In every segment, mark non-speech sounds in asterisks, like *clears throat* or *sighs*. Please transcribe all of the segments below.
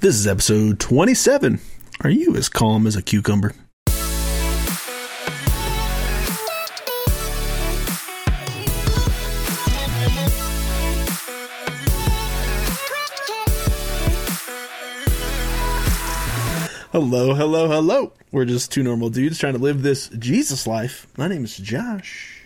This is episode 27. Are you as calm as a cucumber? Hello, hello, hello. We're just two normal dudes trying to live this Jesus life. My name is Josh.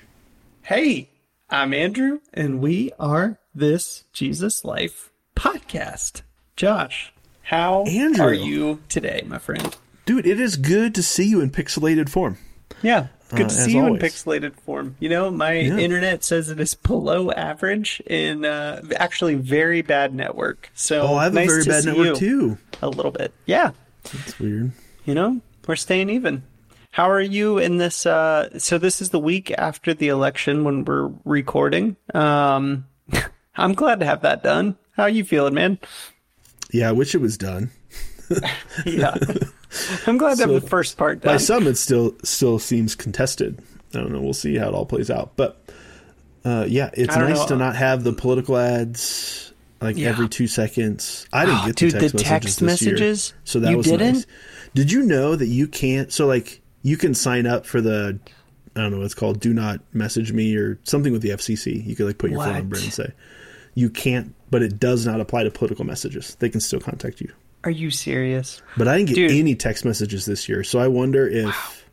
Hey, I'm Andrew, and we are this Jesus Life podcast. Josh, how Andrew. are you today, my friend? Dude, it is good to see you in pixelated form. Yeah, good Uh, to see you always. in pixelated form. You know, my Yeah. internet says it is *laughs* below average in uh, actually very bad network. So Oh, I have nice a very bad network too. A little bit, yeah. It's weird. You know, we're staying even. How are you in this? Uh, so this is the week after the election when we're recording. Um, *laughs* I'm glad to have that done. How are you feeling, man? Yeah, I wish it was done. *laughs* Yeah, I'm glad So, have the first part By some, it still still seems contested. I don't know. We'll see how it all plays out. But uh, yeah, it's nice know. to not have the political ads like Yeah. every two seconds. I didn't Oh, get dude, the the text, text messages, this year, so that You was didn't? nice. Did you know that you can't? So like you can sign up for the I don't know what it's called. Do not message me or something with the FCC. You could like put your phone number and say you can't. But it does not apply to political messages. They can still contact you. Are you serious? But I didn't get Dude. any text messages this year, so I wonder if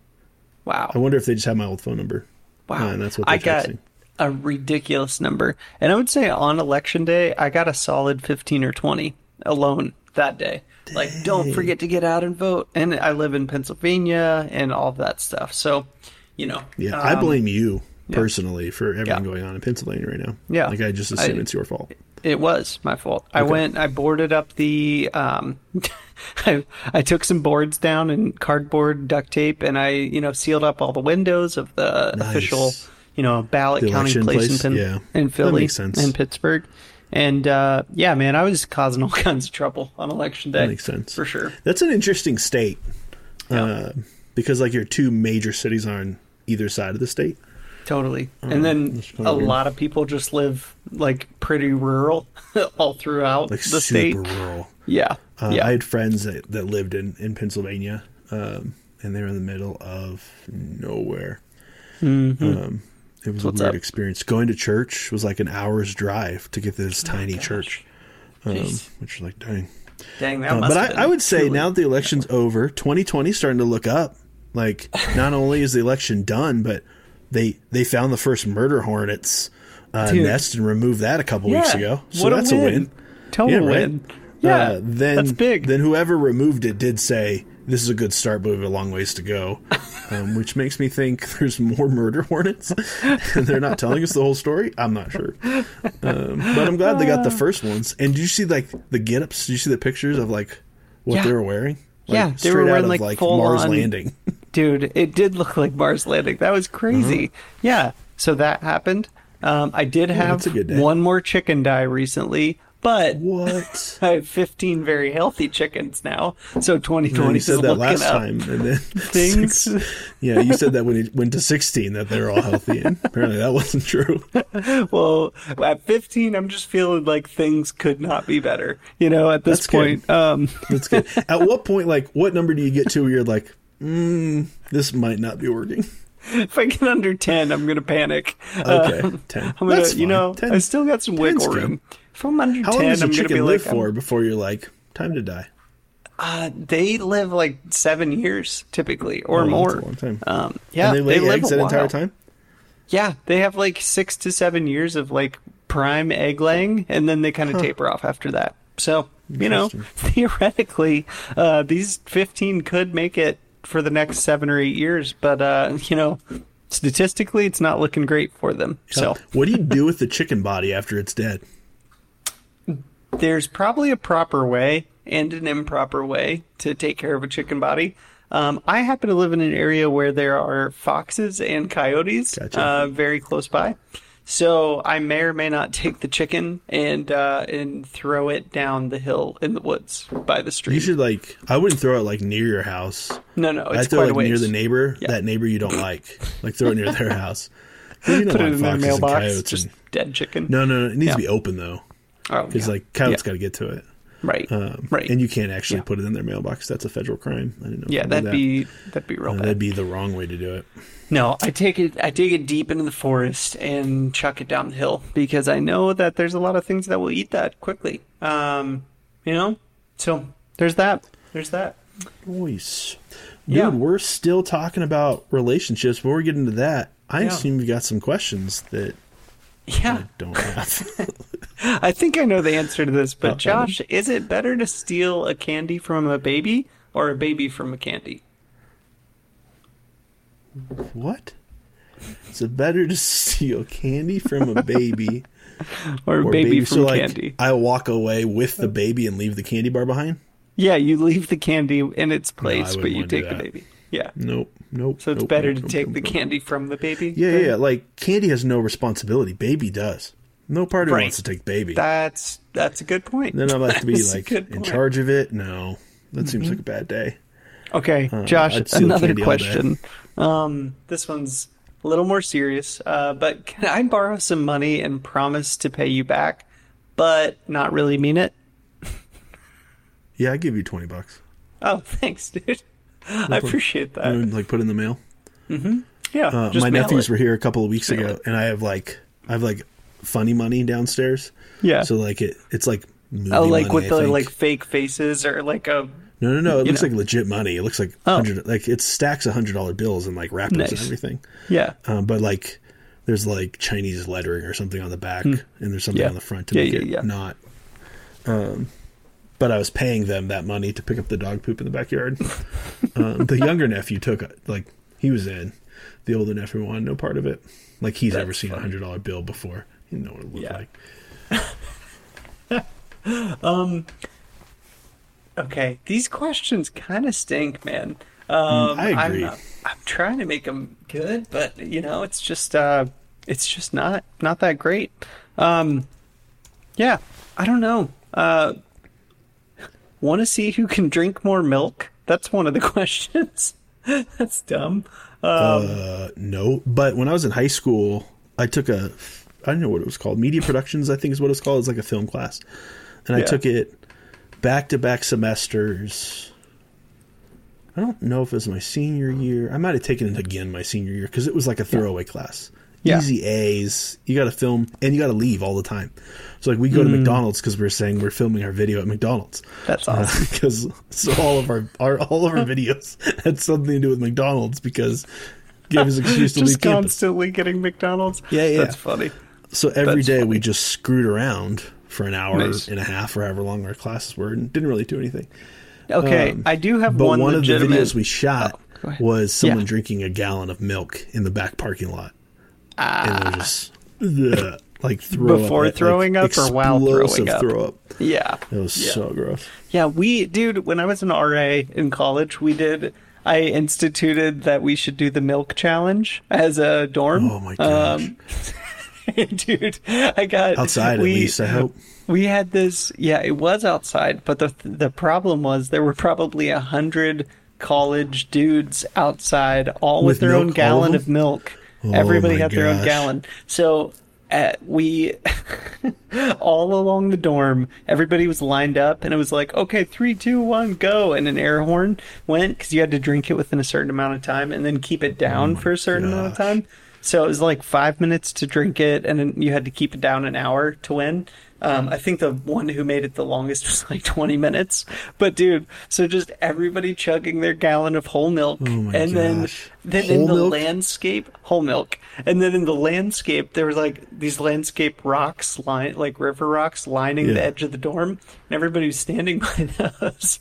Wow. I wonder if they just have my old phone number. Wow. Uh, and that's what they're I got texting. a ridiculous number. And I would say on election day, I got a solid 15 or 20 alone that day. Like, don't forget to get out and vote. And I live in Pennsylvania and all that stuff. So, you know. Yeah, I um, blame you personally for everything Yeah. going on in Pennsylvania right now. Yeah. like I just assume I- it's your fault. It was my fault. I went, I boarded up the, um, *laughs* I, I took some boards down and cardboard duct tape and I, you know, sealed up all the windows of the Nice. official, you know, ballot The counting place, place? in, Pen- Yeah. in Philly and Pittsburgh. And, uh, yeah, man, I was causing *laughs* all kinds of trouble on election day. That makes sense For sure. That's an interesting state Yeah. uh, because like your two major cities are on either side of the state. Totally. and then a lot of people just live like pretty rural *laughs* all throughout Like the super state. rural. Yeah. Uh, yeah. I had friends that, that lived in, in Pennsylvania, um, and they were in the middle of nowhere. Um, it was a Mm-hmm. Weird up? experience. Going to church was like an hour's drive to get to this tiny Oh church, um, which is like, dang. Dang, that Uh, but I, I would say now that the election's over, 2020 is starting to look up. Like, not only is the election done, but they they found the first murder hornets uh, nest and removed that a couple weeks ago. So a that's a win. win. Total Yeah, right. win. Yeah, Uh, then that's big. Then whoever removed it did say this is a good start, but we have a long ways to go, *laughs* um, which makes me think *laughs* there's more murder hornets, *laughs* and they're not telling us the whole story. I'm not sure, um, but I'm glad they got the first ones. And do you see like the get-ups? Did you see the pictures of like what Yeah. they were wearing? Like, Yeah, they straight were out wearing, of like, like Mars on- Landing. Dude, it did look like Mars Landing. That was crazy. Yeah. So that happened. Um, I did have good one more chicken die recently, but what? *laughs* I have 15 very healthy chickens now. So 2020 No, you said that last time, and then *laughs* Things. six- yeah, you said that when it went to 16 that they're all healthy, and apparently that wasn't true. *laughs* Well, at 15, I'm just feeling like things could not be better. You know, at this That's good. point, um, That's good. At what point, like, what number do you get to where you're like, mm, this might not be working? *laughs* if I get under 10, I'm gonna panic. *laughs* Okay, Uh, 10. I'm gonna, That's you know, 10 I still got some wiggle 10's good. room. If I'm under How 10, long does I'm chicken be live like, for I'm- before you're like, time to die? uh, they live like seven years typically or Oh, more. long time. Um, yeah, and they lay live eggs that entire time? Yeah, they have like six to seven years of like prime egg laying, and then they kind of taper off after that. So you know, *laughs* theoretically, uh, these fifteen could make it for the next seven or eight years, but uh, you know, statistically, it's not looking great for them. So what do you do with the chicken body after it's dead? there's probably a proper way and an improper way to take care of a chicken body. Um, I happen to live in an area where there are foxes and coyotes Gotcha. uh, very close by. So I may or may not take the chicken and uh, and throw it down the hill in the woods by the street. You should like. I wouldn't throw it like near your house. no, no, I'd it's throw it like near the neighbor. Yeah. That neighbor you don't like. Like throw it near their *laughs* house. You Put it in their mailbox. Just and- dead chicken. no, no, no. It needs Yeah. to be open though, oh, because yeah. like coyotes got to get to it. Right. Um, right. And you can't actually Yeah. put it in their mailbox. That's a federal crime. I didn't know. yeah, that'd did be that'd be real that. Uh, bad. that'd be the wrong way to do it. No, I take it I dig it deep into the forest and chuck it down the hill because I know that there's a lot of things that will eat that quickly. Um, you know? So there's that. There's that. Nice. Dude, Yeah. we're still talking about relationships. Before we get into that, I Yeah. assume you got some questions that Yeah. I don't have. *laughs* *laughs* I think I know the answer to this, but. Josh, is it better to steal a candy from a baby or a baby from a candy? what? Is it better to *laughs* steal candy from a baby *laughs* Or a or baby, so from like candy? I walk away with the baby and leave the candy bar behind? Yeah, you leave the candy in its place, but you take the baby. Yeah. Nope. Nope. So it's nope, better nope, to nope, take the candy from the baby. Yeah, yeah, yeah. Like candy has no responsibility. Baby does. No party Right. wants to take baby. That's that's a good point. then I'm have to be like in charge of it. No, that seems like a bad day. Okay, Uh, Josh, another candy all day. question. Um, this one's a little more serious. Uh, but can I borrow some money and promise to pay you back, but not really mean it? *laughs* Yeah, I give you twenty bucks. Oh, *laughs* thanks, dude. I appreciate that. You know, like put in the mail. Yeah, Uh, just my mail nephews it. were here a couple of weeks Mail ago, it. and I have like I have like funny money downstairs. Yeah. So like it, it's like movie oh, like money, with I the think. like fake faces or like a no no no. It looks know. like legit money. It looks like Oh. hundred like it stacks of hundred dollar bills and like wrappers and everything. yeah. Um, but like there's like Chinese lettering or something on the back, and there's something. Yeah. on the front to Yeah, make yeah, it yeah. not. Um, but I was paying them that money to pick up the dog poop in the backyard. *laughs* um, the younger nephew took like he was in. The older nephew wanted no part of it. Like he's That's ever seen a hundred dollar bill before. Didn't know what it looked Yeah. like. *laughs* Okay, these questions kind of stink, man. Um, I agree. I'm, I'm trying to make them good, but you know, it's just uh, it's just not not that great. Um, yeah, I don't know. Uh, Want to see who can drink more milk? That's one of the *laughs* questions. That's dumb. Um, Uh, no, but when I was in high school, I took a I don't know what it was called. Media productions, I think is what it's called. It's like a film class, and I Yeah. took it back to back semesters. I don't know if it was my senior year. I might have taken it again my senior year because it was like a throwaway class. Yeah. Easy A's. You got to film and you got to leave all the time. So like we Mm. go to McDonald's because we're saying we're filming our video at McDonald's. That's awesome. *laughs* Because so all of our, our all of our *laughs* videos had something to do with McDonald's because gave us an excuse to just leave campus. constantly getting McDonald's. Yeah, yeah. That's funny. So every That's day we just screwed around for an hour Nice. and a half or however long our classes were and didn't really do anything. Okay, Um, I do have But one, one, of the videos we shot Oh, was someone Yeah. drinking a gallon of milk in the back parking lot. Ah. and it was just ugh, like throw Before up, throwing like, up or while throwing up? throw up. yeah, It was Yeah. so gross. Yeah, we, dude, when I was an RA in college, we did, I instituted that we should do the milk challenge as a dorm. Oh my gosh. Um, *laughs* dude, I got. Outside we, at least, I hope. We had this, yeah, it was outside, but the the problem was there were probably a hundred college dudes outside, all with, With their milk, own all of gallon of milk. Oh Everybody had their own gallon. So uh, we, *laughs* all along the dorm, everybody was lined up, and it was like, okay, three, two, one, go, and an air horn went because you had to drink it within a certain amount of time, and then keep it down for a certain amount of Oh time. So it was like five minutes to drink it, and then you had to keep it down an hour to win. Um, I think the one who made it the longest *laughs* was like 20 minutes. But dude, so just everybody chugging their gallon of whole milk, Oh and then gosh. then in Whole the milk? landscape, whole milk, and then in the landscape there was like these landscape rocks, line like river rocks lining the edge of the dorm, and everybody was standing *laughs* by those.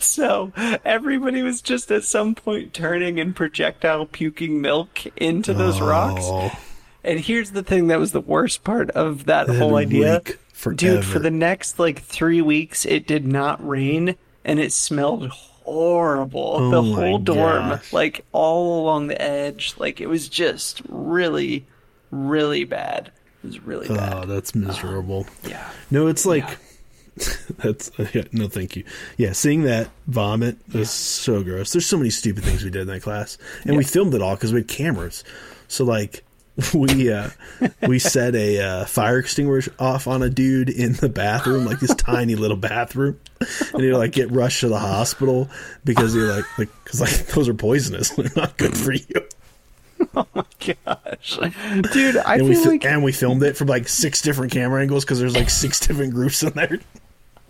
so everybody was just at some point turning and projectile puking milk into those rocks. Oh, And here's the thing that was the worst part of that That'd whole idea. Reek Dude, for the next like three weeks, it did not rain and it smelled horrible. Oh the whole dorm, gosh. like all along the edge, like it was just really, really bad. It was really oh, bad. Oh, that's uh, miserable. Yeah. No, it's like Yeah. *laughs* that's yeah, no, thank you. Yeah, seeing that vomit was so gross. There's so many stupid things we did in that class, and we filmed it all because we had cameras. So like *laughs* we uh, we set a uh, fire extinguisher off on a dude in the bathroom, like this tiny little bathroom, and he like get rushed to the hospital because he like like because like those are poisonous, *laughs* they're not good for you. Oh my gosh, dude! I And we feel fi- like and we filmed it from like six different camera angles because there's like six different groups in there.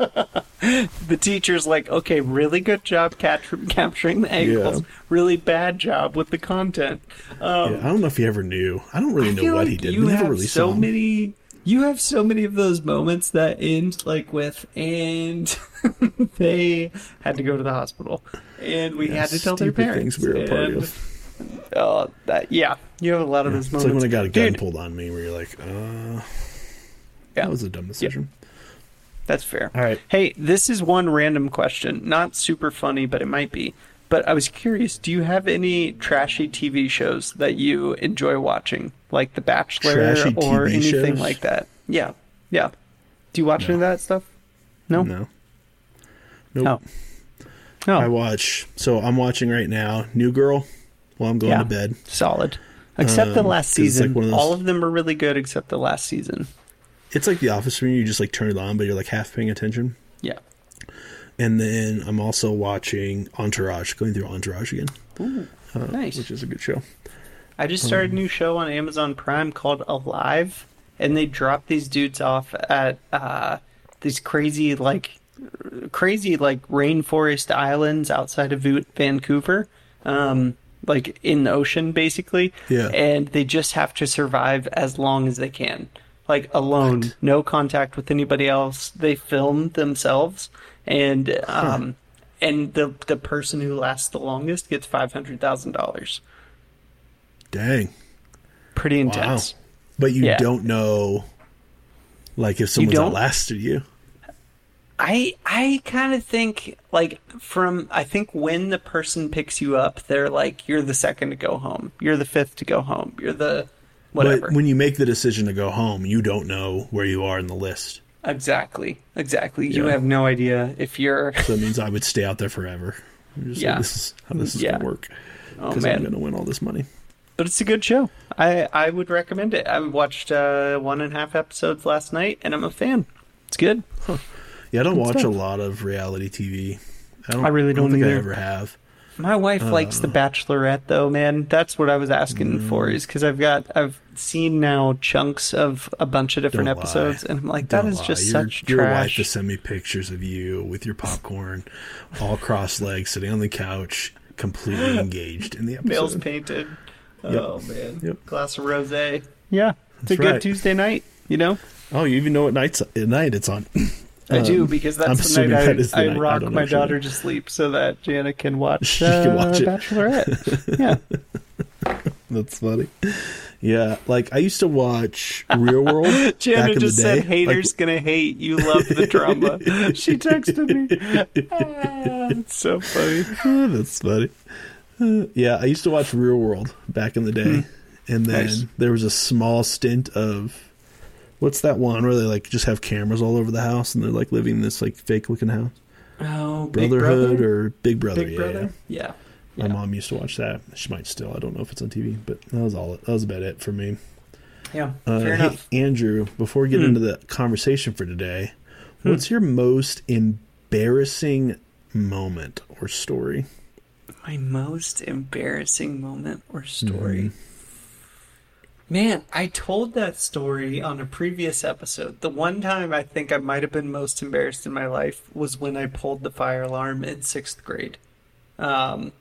*laughs* the teacher's like, okay, really good job cat- capturing the angles. Yeah. Really bad job with the content. Um, Yeah, I don't know if he ever knew. I don't really I know what like he did. You We have really so many. You have so many of those moments that end like with, and *laughs* they had to go to the hospital, and we had to tell their parents. things we were a part and, of. Uh, that yeah, you have a lot of those It's moments. like when I got a gun Dude, pulled on me, where you're like, uh, yeah, that was a dumb decision. That's fair. All right. Hey, this is one random question. Not super funny, but it might be. But I was curious, do you have any trashy TV shows that you enjoy watching? Like The Bachelor Trashy or TV anything shows? like that? Yeah. Yeah. Do you watch any of that stuff? No? No. Nope. Oh. I watch. So I'm watching right now. New Girl. While I'm going Yeah. to bed. solid. Except the Um, last it's like season. of those- All of them are really good except the last season. It's like The Office for me. You just like turn it on, but you're like half paying attention. Yeah. And then I'm also watching Entourage, going through Entourage again, Ooh, uh, nice. which is a good show. I just started a new show on Amazon Prime called Alive, and they drop these dudes off at uh, these crazy like crazy like rainforest islands outside of Vancouver, um, like in the ocean basically. Yeah. And they just have to survive as long as they can, like alone, What? no contact with anybody else. They film themselves, and um, and the the person who lasts the longest gets five hundred thousand dollars. Dang. Pretty intense. But you Yeah. don't know, like, if someone's outlasted you. I I kind of think like from I think when the person picks you up, they're like you're the second to go home, you're the fifth to go home, you're the whatever. But when you make the decision to go home, you don't know where you are in the list. exactly, exactly. You have no idea if you're. So that means I would stay out there forever. I'm just Yeah. like, this is how this is Yeah. going to work. Oh Because I'm going to win all this money. but it's a good show. I I would recommend it. I watched uh, one and a half episodes last night, and I'm a fan. It's good. Yeah, I don't Good watch a lot of reality TV. I, don't, I really don't think I ever have. My wife likes The Bachelorette, though, man. That's what I was asking for. Mm. Is because I've got I've seen now chunks of a bunch of different Don't lie. episodes, and I'm like, that Don't is lie. just your, such your wife trash. to send me pictures of you with your popcorn, all cross legged, sitting on the couch, completely *gasps* engaged in the episode. Nails painted. Yep. Oh man, Yep. glass of rosé. Yeah, it's a That's good right. Tuesday night. You know, Oh, you even know what nights at night it's on. I do Um, because I'm that's the assuming night that I, the I night. I rock don't my daughter to sleep so that Jana can *laughs* watch, uh, can watch it. Bachelorette. *laughs* yeah, That's funny. Yeah, like I used to watch Real World *laughs* Jana just the said, "Haters Like, gonna hate. You love the drama." she texted me. Ah, it's so funny. oh, that's funny. Uh, yeah, I used to watch Real World back in the day, and then Hmm. Nice. there was a small stint of what's that one where they like just have cameras all over the house and they're like living in this like fake looking house, Oh, Big Brotherhood Brother? or Big Brother. Big yeah, Brother. Yeah. yeah. My Yeah. mom used to watch that. She might still. I don't know if it's on TV, but that was all. That was about it for me. Yeah. Uh, Fair hey, enough. Andrew, before we get Hmm. into the conversation for today, what's your most embarrassing moment or story? My most embarrassing moment or story. Mm-hmm. Man, I told that story on a previous episode. The one time I think I might have been most embarrassed in my life was when I pulled the fire alarm in sixth grade. Um,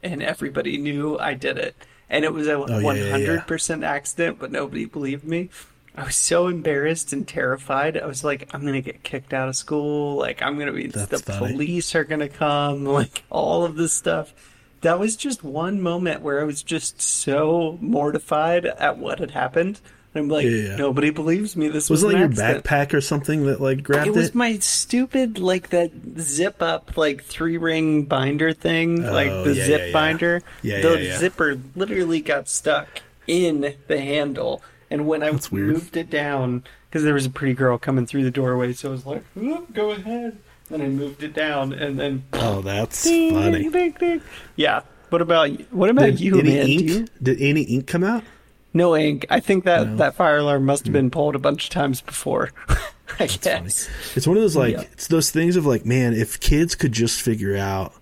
and everybody knew I did it. And it was a Oh, yeah, yeah, yeah. 100% accident, but nobody believed me. I was so embarrassed and terrified. I was like, I'm going to get kicked out of school. Like, I'm going to be, That's the funny. police are going to come. *laughs* Like, all of this stuff. That was just one moment where I was just so mortified at what had happened. I'm like, Yeah, nobody believes me. This Was was, it like your accident. backpack or something that like grabbed It it? was my stupid like that zip up like three ring binder thing, oh, like Oh, the yeah, zip yeah, binder. Yeah, the zipper literally got stuck in the handle, and when I That's weird. moved it down, because there was a pretty girl coming through the doorway, so I was like, "Oop, "Go ahead." Then I moved it down, and then oh, that's ding, funny. ding, ding, ding. Yeah. What about what about Did you, any man? Ink? you- Did any ink come out? No ink. I think that that fire alarm must have hmm. been pulled a bunch of times before. *laughs* I guess. It's one of those like Yeah. it's those things of like, man, if kids could just figure out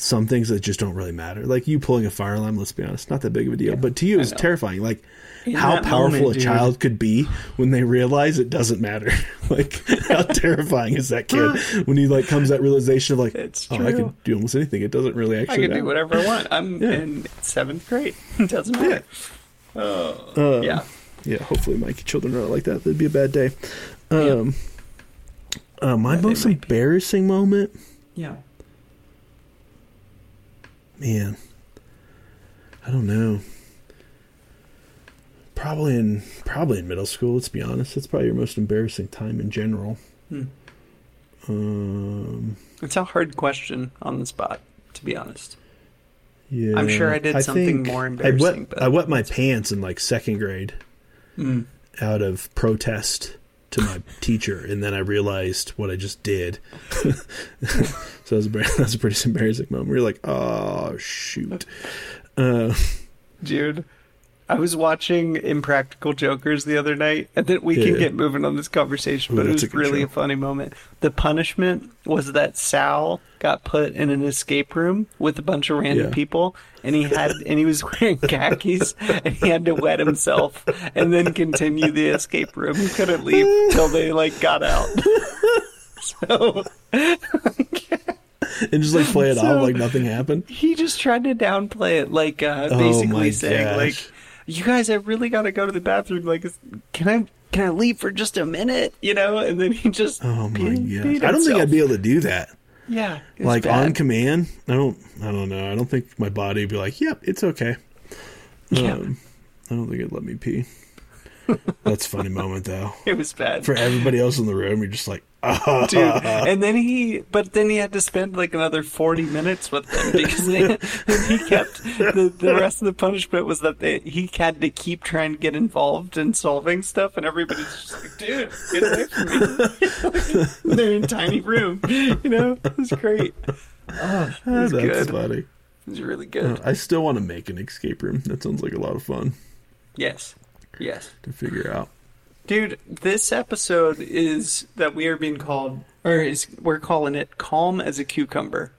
some things that just don't really matter. Like you pulling a fire alarm, let's be honest, not that big of a deal. But to you it's terrifying. Like In how powerful moment, a dude. child could be when they realize it doesn't matter. *laughs* like how *laughs* terrifying is that kid when he like comes that realization of like It's oh I can do almost anything. It doesn't really actually. I can do whatever I want. I'm *laughs* Yeah. in seventh grade. It doesn't matter. Oh, Uh, yeah. yeah, hopefully my children are not like that. That'd be a bad day. Um, uh, my Yeah, most embarrassing moment, Yeah. Man, I don't know. Probably in probably in middle school. Let's be honest. That's probably your most embarrassing time in general. Hmm. Um, It's a hard question on the spot, to be honest. yeah, I'm sure I did something think more I embarrassing, wet, but- I wet my pants in like second grade Mm. out of protest to my teacher, and then I realized what I just did. *laughs* so that was, a, *laughs* that was a pretty embarrassing moment. We were like, "Oh shoot!" Uh, Dude, I was watching Impractical Jokers the other night, and then we can Yeah. get moving on this conversation, Ooh, but it was a really show. a funny moment. The punishment was that Sal got put in an escape room with a bunch of random Yeah. people, and he had and he was wearing *laughs* khakis, and he had to wet himself and then continue the escape room. He couldn't leave till they like got out. *laughs* so and just like play it So- off like nothing happened. he just tried to downplay it, like uh, Oh basically my saying, gosh. like, "You guys, I really got to go to the bathroom. Like, can I can I leave for just a minute? You know?" And then he just Oh my peed I don't think. I'd be able to do that. yeah, Like bad. on command, I don't. I don't know. I don't think my body would be like, "Yep, it's okay." Yeah. Um, I don't think it'd let me pee. That's a funny moment though. *laughs* It was bad, For everybody else in the room, you're just like, "Oh, *laughs* dude. And then he, but then he had to spend like another forty minutes with them *laughs* because they, he kept the the rest of the punishment was that they, he had to keep trying to get involved in solving stuff, and everybody's just like, "Dude, get away from me!" *laughs* They're in a tiny room, you know. It was great. Oh, it ah, was That's good. funny. It was really good. I still want to make an escape room. That sounds like a lot of fun Yes, yes. to figure out. Dude, this episode is that we are being called, or is we're calling it "calm as a cucumber."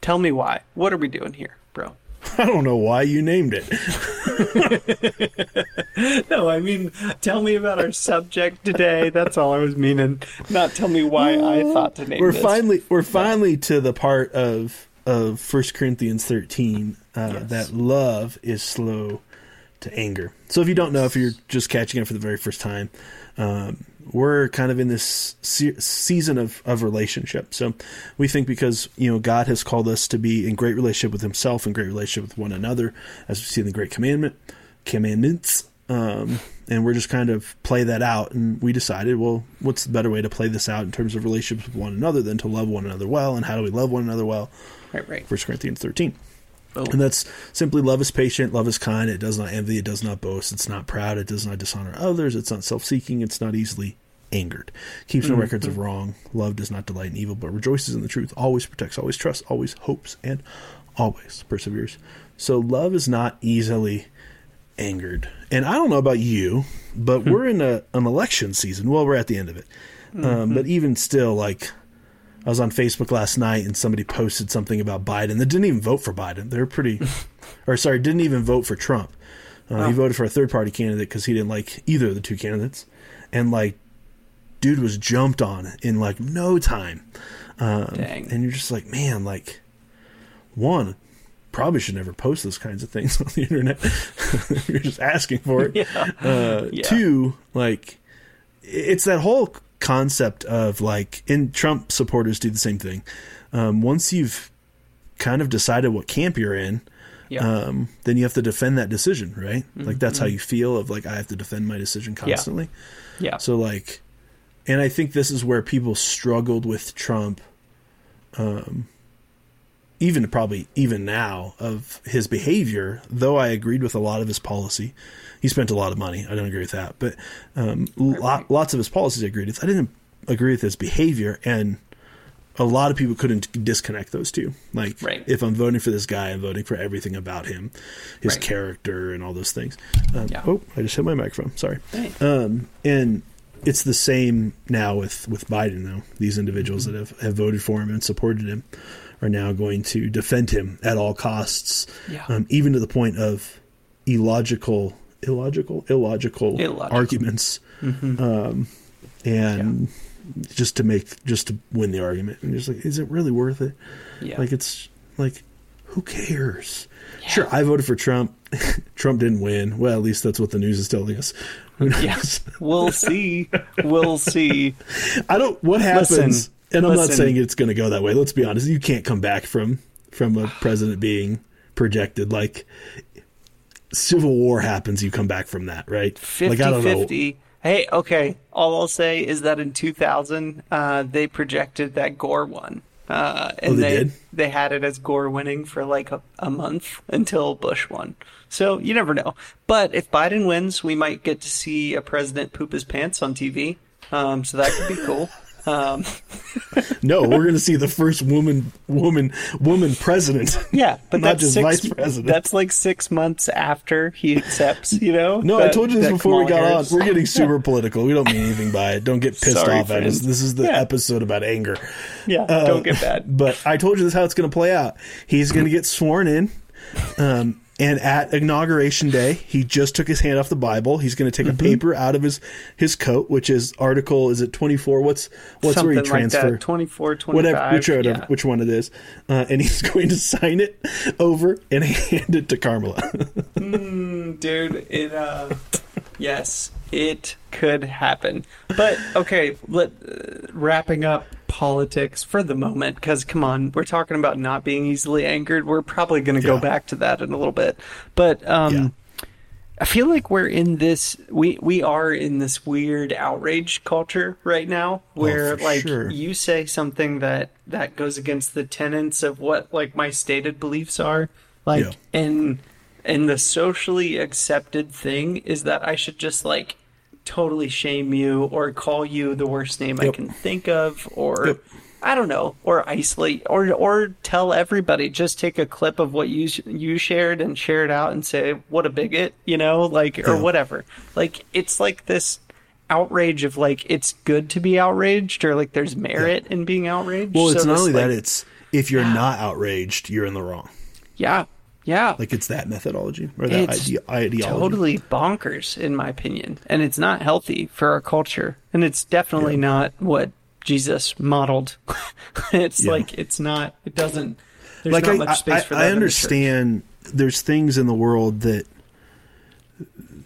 Tell me why. What are we doing here, bro? *laughs* I don't know why you named it. *laughs* No, I mean, tell me about our subject today. That's all I was meaning. Not tell me why I thought to name we're this. finally we're finally to the part of of First Corinthians thirteen uh, Yes. that love is slow to anger. So if you don't know, if you're just catching it for the very first time, um, we're kind of in this se- season of of relationship. So we think because you know God has called us to be in great relationship with Himself and great relationship with one another, as we see in the Great Commandment commandments. Um, and we're just kind of play that out, and we decided, well, what's the better way to play this out in terms of relationships with one another than to love one another well? And how do we love one another well? Right, right. 1 Corinthians 13. Boom. And that's simply love is patient, love is kind, it does not envy, it does not boast, it's not proud, it does not dishonor others, it's not self seeking, it's not easily angered. Keeps no mm-hmm. records of wrong, love does not delight in evil, but rejoices in the truth, always protects, always trusts, always hopes, and always perseveres. So love is not easily angered. And I don't know about you, but hmm. we're in a, an election season. Well, we're at the end of it. Um, but mm-hmm. even still, like, I was on Facebook last night and somebody posted something about Biden that didn't even vote for Biden. They're pretty, *laughs* or sorry, didn't even vote for Trump. Uh, He voted for a third party candidate because he didn't like either of the two candidates. And, like, dude was jumped on in like no time. Um, Dang. And you're just like, man, like, one, probably should never post those kinds of things *laughs* on the internet. *laughs* you're just asking for it. Yeah. Uh, Yeah. Two, like, it's that whole concept of like, and Trump supporters do the same thing. Um, once you've kind of decided what camp you're in, Yeah. um, then you have to defend that decision, right? Like that's how you feel of like I have to defend my decision constantly. yeah. So like, and I think this is where people struggled with Trump, um, even probably even now of his behavior. Though I agreed with a lot of his policy, he spent a lot of money. I don't agree with that, but um, lo- lots of his policies I agreed with. I didn't agree with his behavior, and a lot of people couldn't disconnect those two. Like, Right. if I'm voting for this guy, I'm voting for everything about him, his Right. character, and all those things. Um, Yeah. Oh, I just hit my microphone. Sorry. Hey. Um, and it's the same now with with Biden. Though these individuals that have, have voted for him and supported him are now going to defend him at all costs, Yeah. um, even to the point of illogical, illogical, illogical, Illogical. arguments, um, and just to make just to win the argument. And just like, is it really worth it? Yeah. Like it's like, who cares? Sure, I voted for Trump. *laughs* Trump didn't win. Well, at least that's what the news is telling us. Yes. We'll see. We'll see. *laughs* I don't. What happens? Listen, and I'm not saying it's going to go that way. Let's be honest. You can't come back from from a president being projected like civil war happens. You come back from that, right? 50 like I don't know. 50. Hey, okay. All I'll say is that in 2000, uh, they projected that Gore won. Uh, and Oh, they did? they had it as Gore winning for like a, a month until Bush won. So you never know. But if Biden wins, we might get to see a president poop his pants on TV. Um, so that could be cool. *laughs* Um, *laughs* No, we're going to see the first woman woman woman president. *laughs* yeah, but *laughs* Not that's just six, vice president. That's like six months after he accepts. You know. No, I told you this that before we got Harris- on. We're getting super political. We don't mean anything by it. Don't get pissed Sorry, off at us. This is the Yeah. episode about anger. Yeah, Uh, don't get bad. But I told you this is how it's going to play out. He's going to get sworn in. Um, and at inauguration day, he just took his hand off the Bible. He's going to take Mm-hmm. a paper out of his his coat, which is article is it twenty four? What's what's Something where he transfer? that. 24, 25. Whatever, whichever, yeah. which one it is, uh, and he's *laughs* going to sign it over and *laughs* hand it to Kamala. dude it uh yes it could happen but okay let uh, wrapping up politics for the moment because come on we're talking about not being easily angered we're probably going to go back to that in a little bit but um Yeah. I feel like we're in this we we are in this weird outrage culture right now where Oh, like sure. you say something that that goes against the tenets of what like my stated beliefs are like Yeah. and and the socially accepted thing is that I should just like totally shame you or call you the worst name I can think of or Yep. I don't know or isolate or or tell everybody just take a clip of what you you shared and share it out and say what a bigot you know like or Yeah. whatever like it's like this outrage of like it's good to be outraged or like there's merit in being outraged Well, it's So not this, only that; it's if you're *sighs* not outraged, you're in the wrong. yeah yeah Like it's that methodology or that It's ide- ideology. totally bonkers in my opinion and it's not healthy for our culture and it's definitely not what jesus modeled *laughs* it's Yeah. like it's not it doesn't there's like not I, much space I, for that I in the understand there's things in the world that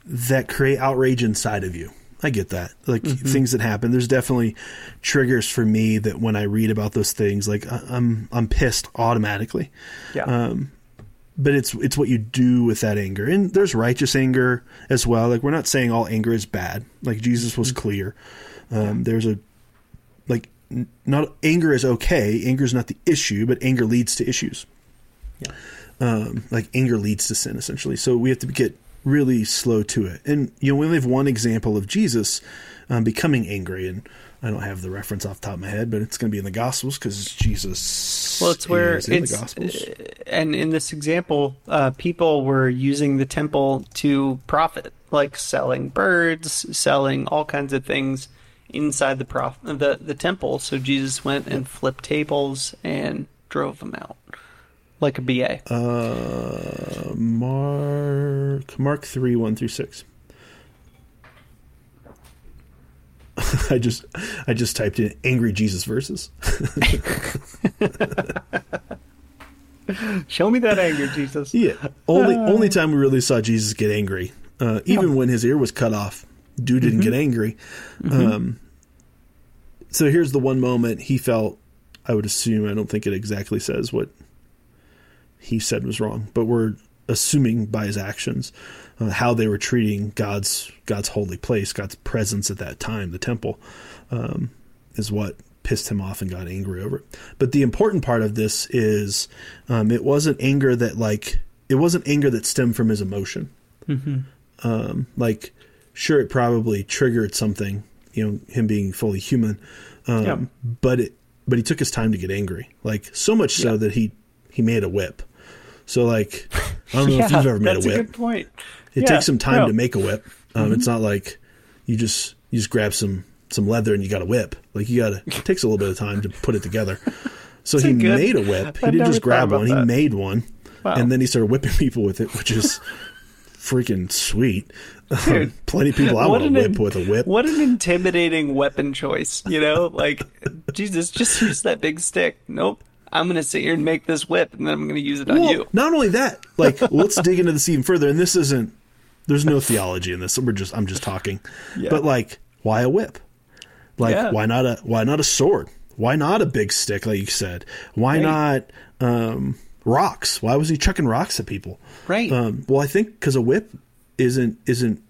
that create outrage inside of you. I get that. Like Mm-hmm. things that happen. There's definitely triggers for me that when I read about those things, like I- I'm I'm pissed automatically. yeah um, But it's it's what you do with that anger, and there's righteous anger as well. Like we're not saying all anger is bad. Like Jesus was Mm-hmm. clear. Um, There's a like n- not anger is okay. Anger is not the issue, but anger leads to issues yeah um, like anger leads to sin essentially. So we have to get really slow to it. And you know, we only have one example of Jesus um, becoming angry, and I don't have the reference off the top of my head, but it's going to be in the Gospels because Jesus. well it's where in it's the Gospels. uh, and in this example uh, people were using the temple to profit like selling birds selling all kinds of things inside the prof- the the temple so jesus went and flipped tables and drove them out like a ba Uh, Mark Mark three one through six. *laughs* I just I just typed in angry Jesus verses. *laughs* Show me that anger, Jesus. Yeah, only only time we really saw Jesus get angry, uh, even when his ear was cut off, dude didn't get angry. Um, so here's the one moment he felt. I would assume I don't think it exactly says what he said was wrong, but we're assuming by his actions uh, how they were treating God's God's holy place, God's presence at that time, the temple, um, is what pissed him off and got angry over it. But the important part of this is um, it wasn't anger that like it wasn't anger that stemmed from his emotion. Um, like, sure, it probably triggered something, you know, him being fully human, um, Yeah. but it but he took his time to get angry. Like so much so that he he made a whip. So like I don't know if *laughs* you've ever made a that's whip. good point. It Yeah, takes some time to make a whip. Um, It's not like you just you just grab some some leather and you got a whip. Like you got to it takes a little bit of time to put it together. So he good- made a whip. He I've didn't just grab one. He made one, Wow. and then he started whipping *laughs* people with it, which is freaking sweet. Um, plenty of people I want to whip in- with a whip. What an intimidating weapon choice, you know? Like, Jesus, just use that big stick. Nope. I'm going to sit here and make this whip, and then I'm going to use it on Well, you. not only that, like let's dig into this even further. And this isn't. There's no theology in this. We're just. I'm just talking. Yeah. But like, why a whip? Like, Yeah. why not a why not a sword? Why not a big stick, like you said? Why Right. not um, rocks? Why was he chucking rocks at people? Right. Um, well, I think because a whip isn't isn't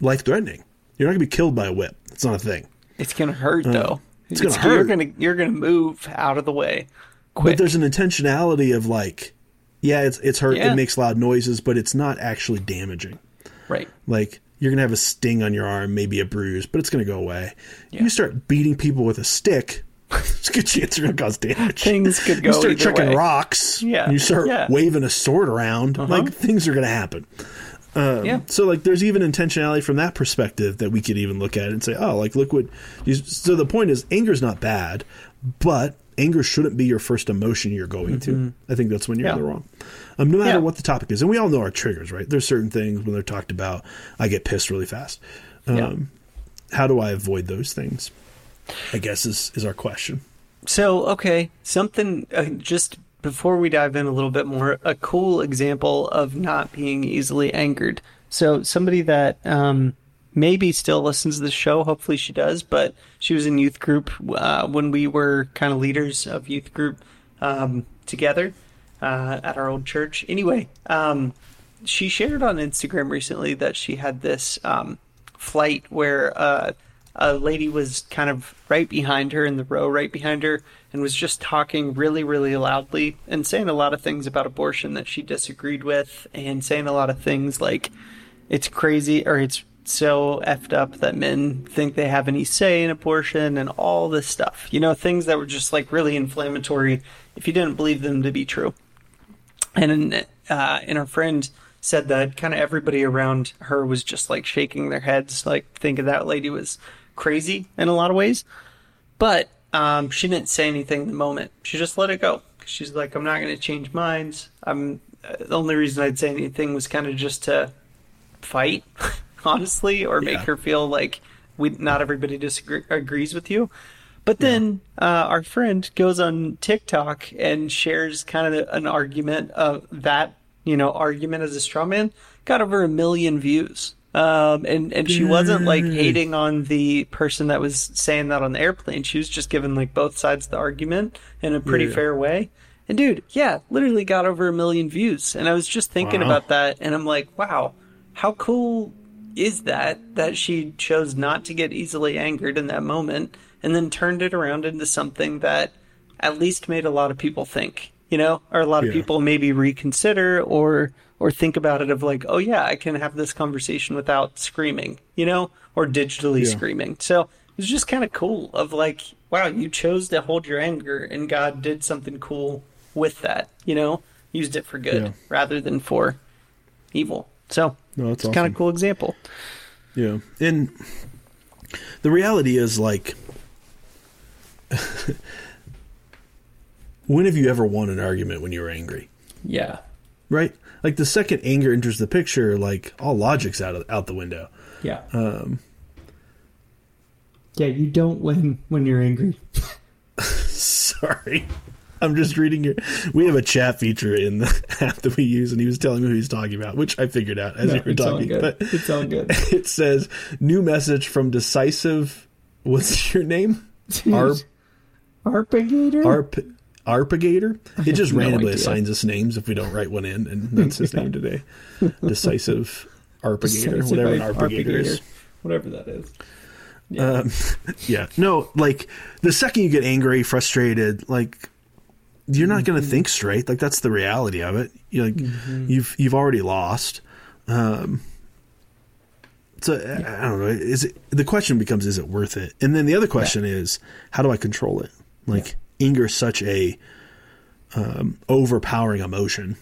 life threatening. You're not gonna be killed by a whip. It's not a thing. It's going to hurt, though. uh, it's gonna hurt. You're going to you're going to move out of the way Quick. But there's an intentionality of like, yeah, it's it's hurt. Yeah. It makes loud noises, but it's not actually damaging. Right. Like you're gonna have a sting on your arm, maybe a bruise, but it's gonna go away. Yeah. You start beating people with a stick, *laughs* it's a good chance you're gonna cause damage. Things could go You start chucking way. rocks. Yeah, and You start yeah. waving a sword around. Like things are gonna happen. yeah. So like there's even intentionality from that perspective that we could even look at and say, oh, like look what. You, so the point is, anger's not bad, but anger shouldn't be your first emotion you're going to. I think that's when you're Mm-hmm. Yeah. in the wrong. Um, no matter Yeah. what the topic is, and we all know our triggers, right? There's certain things when they're talked about, I get pissed really fast. Um, Yeah. How do I avoid those things? I guess is is our question. So, okay, something uh, just before we dive in a little bit more, a cool example of not being easily angered. So, somebody that um, maybe still listens to the show, hopefully she does, but she was in youth group uh, when we were kind of leaders of youth group um, together uh, at our old church. Anyway, um, she shared on Instagram recently that she had this um, flight where uh, a lady was kind of right behind her in the row right behind her and was just talking really, really loudly and saying a lot of things about abortion that she disagreed with and saying a lot of things like it's crazy or it's so effed up that men think they have any say in abortion and all this stuff. You know, things that were just like really inflammatory if you didn't believe them to be true and uh, and her friend said that kind of everybody around her was just like shaking their heads, like thinking that lady was crazy in a lot of ways. But um, she didn't say anything in the moment. She just let it go. She's like, I'm not going to change minds. I'm uh, the only reason I'd say anything was kind of just to fight, *laughs* honestly, or make Yeah. her feel like we not everybody disagrees with you. But then uh, our friend goes on TikTok and shares kind of an argument of that, you know, argument as a straw man. Got over a million views. Um, and, and she wasn't like hating on the person that was saying that on the airplane. She was just giving like both sides of the argument in a pretty Yeah. fair way. And dude, yeah, literally got over a million views. And I was just thinking Wow. about that and I'm like, wow, how cool is that that she chose not to get easily angered in that moment and then turned it around into something that at least made a lot of people think, you know, or a lot of Yeah. people maybe reconsider or or think about it of like, oh yeah, I can have this conversation without screaming, you know, or digitally Yeah. screaming. So it was just kind of cool of like, wow, you chose to hold your anger and God did something cool with that, you know, used it for good Yeah. rather than for evil. So No, that's it's kind awesome. of cool example. Yeah. And the reality is like *laughs* when have you ever won an argument when you were angry? Yeah. Right? Like the second anger enters the picture, like all logic's out of, out the window. Yeah. Um yeah, you don't win when you're angry. *laughs* sorry. I'm just reading your we have a chat feature in the *laughs* app that we use and he was telling me who he's talking about, which I figured out as you were talking. But it's all good. it says new message from decisive what's your name? Arp Arpegator? Arp Arpigator. It just randomly idea. assigns us names if we don't write one in, and that's his name today. *laughs* Decisive Arpigator, whatever an Arpigator is. Whatever that is. Um, *laughs* yeah, no, like the second you get angry, frustrated, like you're not going to think straight. Like that's the reality of it. You like you've you've already lost. Um, so I I don't know. Is it the question becomes is it worth it? And then the other question is how do I control it? Like anger is such a um, overpowering emotion.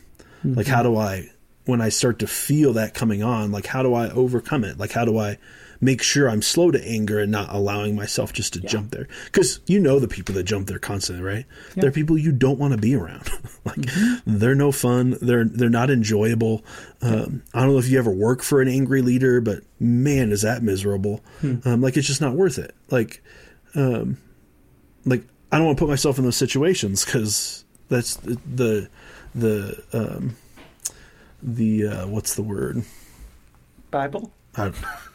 Like how do I when I start to feel that coming on, like how do I overcome it? Like how do I make sure I'm slow to anger and not allowing myself just to jump there? Because you know the people that jump there constantly, right? They're people you don't want to be around. *laughs* like they're no fun. They're they're not enjoyable. Um, I don't know if you ever work for an angry leader, but man, is that miserable. Um, like it's just not worth it. Like um, like I don't want to put myself in those situations because that's the the, the um, the uh, what's the word? Bible? Uh,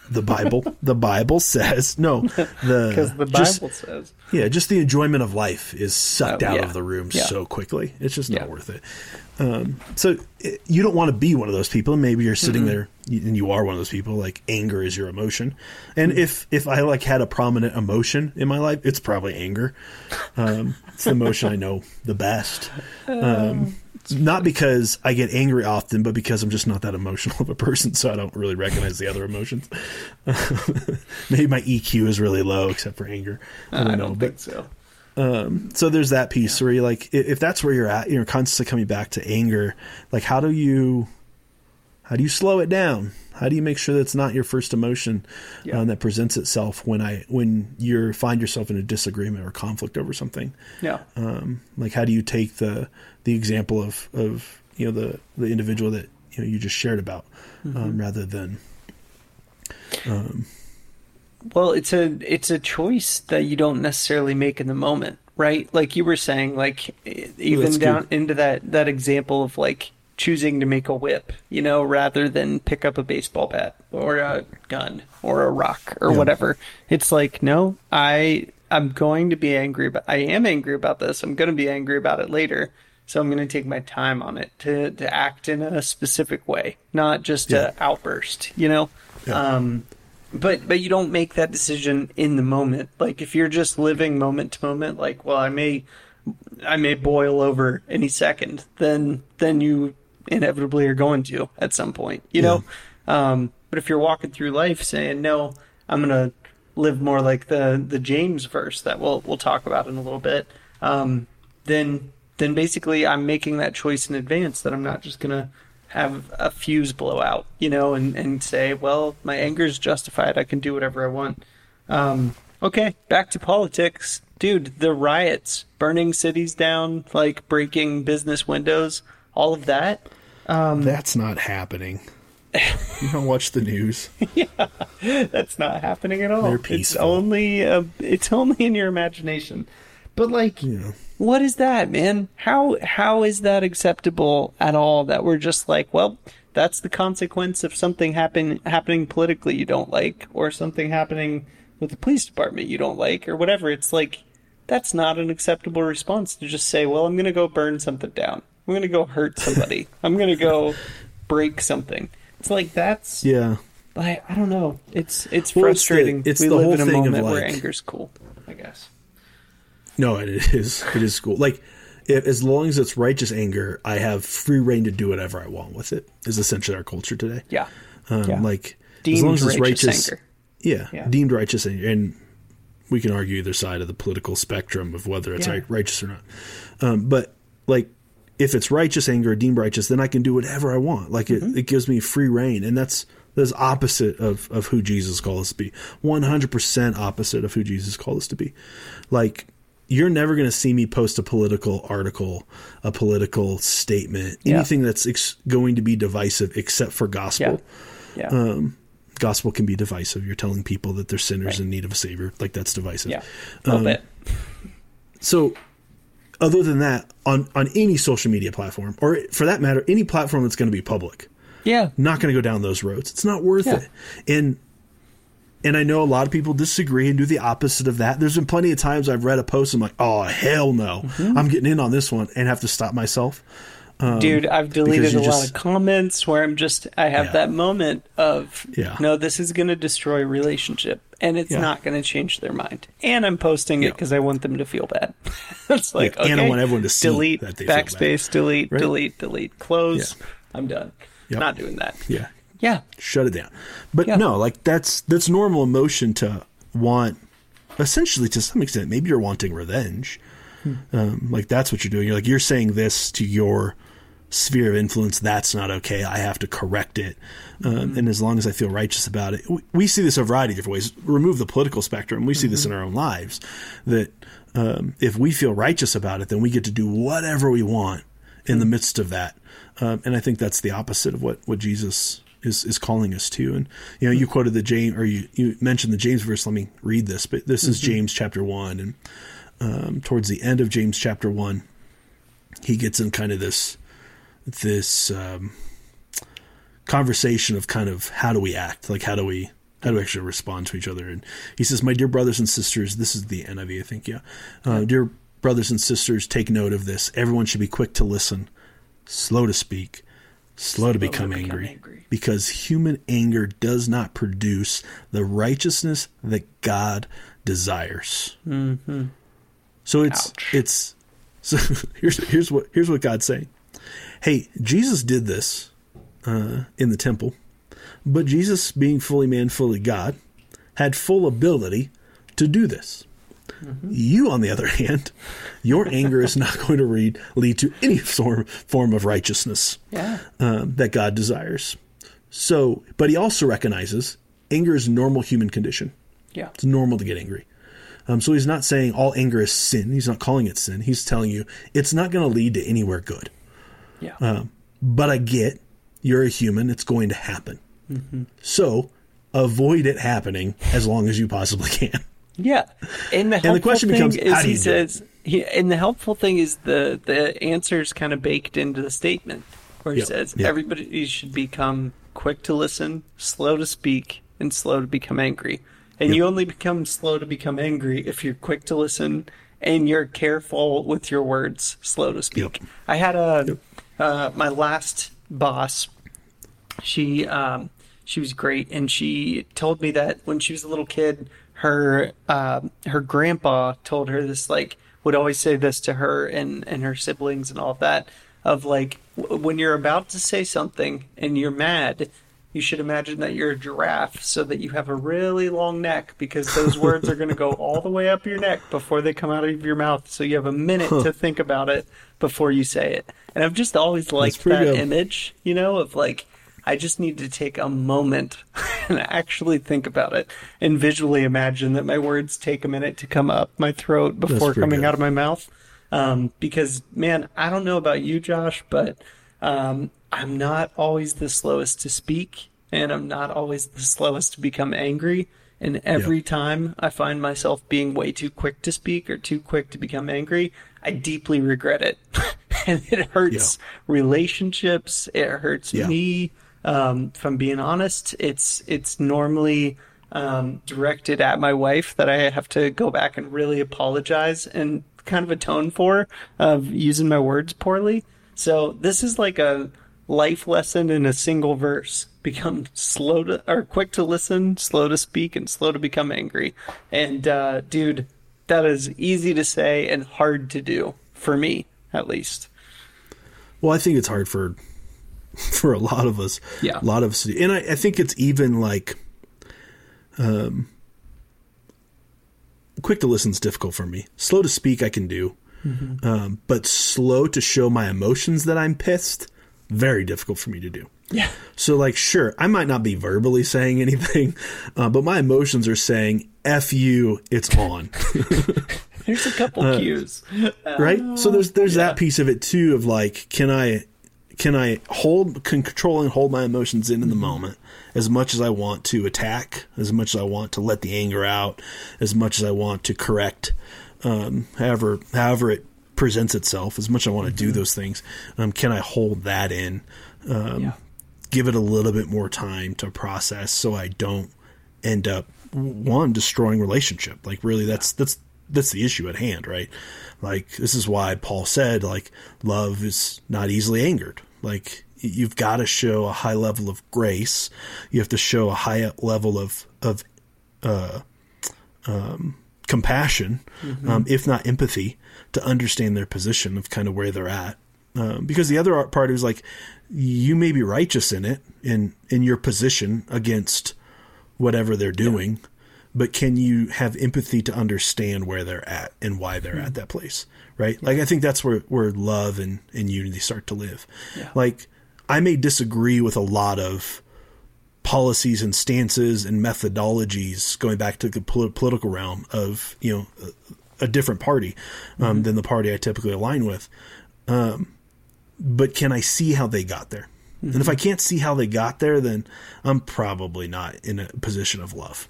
the Bible. *laughs* the Bible says no. The Because the just- Bible says. yeah, just the enjoyment of life is sucked Oh, out yeah. of the room Yeah. so quickly. It's just not Yeah. worth it. Um, so it, you don't want to be one of those people. And maybe you're sitting there and you are one of those people. Like anger is your emotion. And if if I like had a prominent emotion in my life, it's probably anger. Um, it's the emotion I know the best. *laughs* Um, not because I get angry often, but because I'm just not that emotional of a person, so I don't really recognize the other emotions. *laughs* Maybe my EQ is really low, except for anger. I don't I know, don't but think so. so there's that piece where you like if that's where you're at you're constantly coming back to anger like how do you how do you slow it down how do you make sure that's not your first emotion Yeah. um, that presents itself when i when you find yourself in a disagreement or conflict over something Yeah. um, like how do you take the the example of of you know the the individual that you know you just shared about um, rather than Well, it's a it's a choice that you don't necessarily make in the moment, right? Like you were saying, like even that's down into that that example of like choosing to make a whip, you know, rather than pick up a baseball bat or a gun or a rock or Yeah. whatever. It's like, no, I I'm going to be angry but I am angry about this. I'm going to be angry about it later. So I'm going to take my time on it to to act in a specific way, not just Yeah. to outburst, you know? Yeah. Um but but you don't make that decision in the moment. Like if you're just living moment to moment, like well, I may I may boil over any second, then then you inevitably are going to at some point, you know. Um, but if you're walking through life saying no, I'm gonna live more like the the James verse that we'll we'll talk about in a little bit, um, then then basically I'm making that choice in advance that I'm not just gonna have a fuse blow out, you know, and, and say, well, my anger is justified. I can do whatever I want. Um, okay, back to politics. Dude, the riots, burning cities down, like breaking business windows, all of that. that's not happening you don't watch the news *laughs* yeah, That's not happening at all. They're peaceful. It's only uh, it's only in your imagination. But like Yeah. what is that, man? How how is that acceptable at all that we're just like, well, that's the consequence of something happen happening politically you don't like or something happening with the police department you don't like or whatever. It's like that's not an acceptable response to just say, well, I'm going to go burn something down. I'm going to go hurt somebody. *laughs* I'm going to go break something. It's like that's yeah I, I don't know. It's it's Well, it's the- frustrating. it's we the live whole in a thing of, moment where anger's cool. I guess. No, it is. It is cool. Like, if, as long as it's righteous anger, I have free rein to do whatever I want with it. Is essentially our culture today. Yeah. Um, Yeah. Like, as long as it's righteous righteous, anger. Yeah, Yeah. deemed righteous anger, and we can argue either side of the political spectrum of whether it's Yeah. right, righteous or not. Um, but like, if it's righteous anger, deemed righteous, then I can do whatever I want. Like, Mm-hmm. it, it gives me free rein, and that's that's opposite of of who Jesus called us to be. One hundred percent opposite of who Jesus called us to be. Like. You're never going to see me post a political article, a political statement, Yeah. anything that's ex- going to be divisive except for gospel Yeah. Yeah. Um, gospel can be divisive. You're telling people that they're sinners in need of a savior. Like that's divisive. yeah. A little um, bit. So, other than that, on on any social media platform, or for that matter, any platform that's going to be public, Yeah. not going to go down those roads. It's not worth Yeah. it. And and I know a lot of people disagree and do the opposite of that. There's been plenty of times I've read a post and I'm like, oh hell no, Mm-hmm. I'm getting in on this one and have to stop myself. Dude, I've deleted a lot of comments where I'm just I have Yeah. that moment of Yeah. no, this is going to destroy a relationship and it's Yeah. not going to change their mind. And I'm posting it because I want them to feel bad. *laughs* it's like Yeah, and I want everyone to see delete, that they feel bad. backspace, delete, Right? delete, delete, close. I'm done. Yep. Not doing that. Yeah. Yeah. shut it down. But Yeah. no, like that's that's normal emotion to want essentially to some extent maybe you're wanting revenge. Um, like that's what you're doing. You're like you're saying this to your sphere of influence. That's not okay. I have to correct it. Um, and as long as I feel righteous about it, we, we see this a variety of different ways. Remove the political spectrum. We see this in our own lives. That um, if we feel righteous about it, then we get to do whatever we want in the midst of that. Um, and I think that's the opposite of what what Jesus is is calling us to. And you know, you quoted the James or you you mentioned the James verse. Let me read this, but this is James chapter one, and um, towards the end of James chapter one, he gets in kind of this this um, conversation of kind of how do we act, like how do we how do we actually respond to each other. And he says, "My dear brothers and sisters, this is the NIV, I think, yeah, uh, dear brothers and sisters, take note of this. Everyone should be quick to listen, slow to speak." Slow to become, become angry, angry. because human anger does not produce the righteousness that God desires. Mm-hmm. So it's Ouch. it's *laughs* so here's here's what here's what God's saying. Hey, Jesus did this uh, in the temple, but Jesus, being fully man, fully God, had full ability to do this. You, on the other hand, your anger is not going to read, lead to any form form of righteousness Yeah. um, that God desires. So, but he also recognizes anger is a normal human condition. Yeah. It's normal to get angry. Um, so he's not saying all anger is sin. He's not calling it sin. He's telling you it's not going to lead to anywhere good. Yeah. Um, but I get you're a human. It's going to happen. So avoid it happening as long as you possibly can. Yeah, and the *laughs* helpful question thing becomes, is how do he do says, he, and the helpful thing is the the answer's kind of baked into the statement where he Yep, says yep. everybody should become quick to listen, slow to speak, and slow to become angry. And Yep. you only become slow to become angry if you're quick to listen and you're careful with your words, slow to speak. I had a uh, my last boss she um, she was great, and she told me that when she was a little kid, her um her grandpa told her this like would always say this to her and and her siblings and all of that of like w- when you're about to say something and you're mad. You should imagine that you're a giraffe so that you have a really long neck because those *laughs* words are going to go all the way up your neck before they come out of your mouth. So you have a minute to think about it before you say it. And I've just always liked that good. image, you know, of like, I just need to take a moment *laughs* and actually think about it and visually imagine that my words take a minute to come up my throat before coming good. out of my mouth. Um, because, man, I don't know about you, Josh, but um, I'm not always the slowest to speak and I'm not always the slowest to become angry. And every time I find myself being way too quick to speak or too quick to become angry, I deeply regret it. *laughs* and it hurts relationships. It hurts Yeah. me. Um, being honest, it's it's normally um, directed at my wife that I have to go back and really apologize and kind of atone for of using my words poorly. So this is like a life lesson in a single verse. Become slow to or quick to listen, slow to speak, and slow to become angry. And uh, dude, that is easy to say and hard to do for me, at least. Well, I think it's hard for *laughs* for a lot of us. Yeah. a lot of us, and I, I think it's even like, um, quick to listen is difficult for me. Slow to speak, I can do, um, but slow to show my emotions that I'm pissed, very difficult for me to do. Yeah. So, like, sure, I might not be verbally saying anything, *laughs* uh, but my emotions are saying "f you," it's on. *laughs* There's a couple Uh, cues. right so there's there's that piece of it too of like can i can i hold can control and hold my emotions in in the moment as much as i want to attack as much as i want to let the anger out as much as i want to correct um, however however it presents itself as much as i want to do those things um, can i hold that in um, Yeah. give it a little bit more time to process so i don't end up one destroying relationship? Like really that's that's that's the issue at hand right? Like this is why paul said like love is not easily angered like you've got to show a high level of grace you have to show a high level of of compassion, um, if not empathy, to understand their position of kind of where they're at. Um, because the other part is like you may be righteous in it in in your position against whatever they're doing, but can you have empathy to understand where they're at and why they're mm-hmm. at that place? Right. Like, I think that's where, where love and, and unity start to live. Yeah. Like, I may disagree with a lot of policies and stances and methodologies going back to the political realm of, you know, a, a different party um, mm-hmm. than the party I typically align with. Um, but can I see how they got there? Mm-hmm. And if I can't see how they got there, then I'm probably not in a position of love.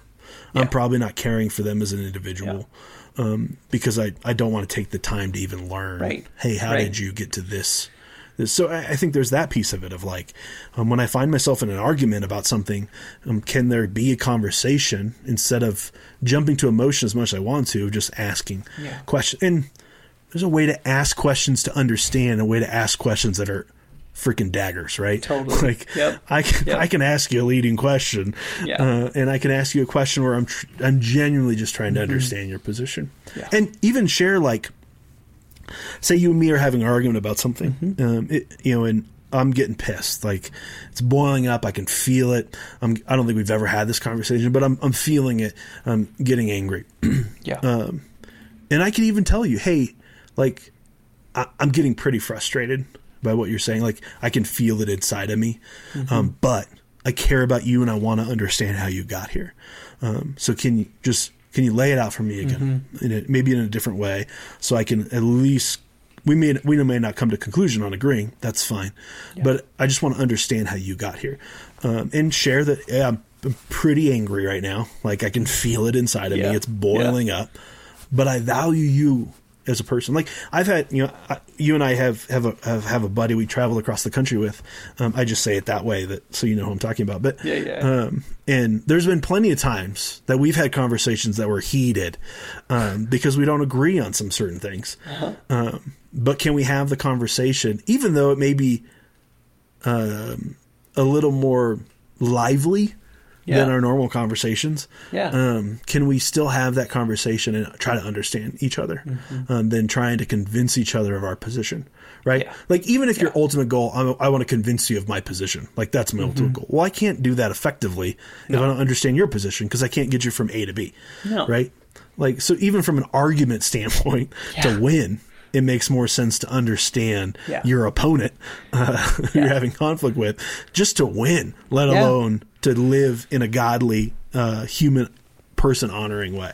Yeah. I'm probably not caring for them as an individual yeah. um, because I, I don't want to take the time to even learn. Right. Hey, how right. did you get to this so I, think there's that piece of it of like, um, when I find myself in an argument about something, um, can there be a conversation instead of jumping to emotion as much as I want to, just asking yeah. questions? And there's a way to ask questions to understand, a way to ask questions that are freaking daggers, right? Totally. *laughs* Like yep. I can yep. I can ask you a leading question, yeah. uh, and I can ask you a question where I'm tr- I'm genuinely just trying to mm-hmm. understand your position, yeah. and even share like say you and me are having an argument about something, mm-hmm. um, it, you know, and I'm getting pissed. Like it's boiling up. I can feel it. I'm, I don't think we've ever had this conversation, but I'm, I'm feeling it. I'm getting angry. *clears throat* yeah. Um, and I can even tell you, hey, like I, am getting pretty frustrated by what you're saying. Like I can feel it inside of me. Mm-hmm. Um, but I care about you and I want to understand how you got here. Um, so can you just can you lay it out for me again, mm-hmm. in a, maybe in a different way, so I can at least we may we may not come to conclusion on agreeing. That's fine, yeah. but I just want to understand how you got here, um, and share that yeah, I'm, I'm, pretty angry right now. Like I can feel it inside of yeah. me. It's boiling up, but I value you as a person. Like I've had, you know, you and I have have a have, have a buddy we travel across the country with. Um, I just say it that way that so you know who I'm talking about. But yeah, yeah. Um, and there's been plenty of times that we've had conversations that were heated um, because we don't agree on some certain things. Uh-huh. Um, but can we have the conversation, even though it may be um, a little more lively? Yeah. than our normal conversations. Yeah. Um, can we still have that conversation and try to understand each other mm-hmm. um, than trying to convince each other of our position? Right. Yeah. Like even if yeah. your ultimate goal, I'm, i want to convince you of my position. Like that's my mm-hmm. ultimate goal. Well, I can't do that effectively no. if I don't understand your position because I can't get you from A to B. No. Right. Like so, even from an argument *laughs* standpoint, to win, it makes more sense to understand yeah. your opponent *laughs* uh, yeah. you're having conflict with just to win, let yeah. alone to live in a godly, uh, human, person honoring way.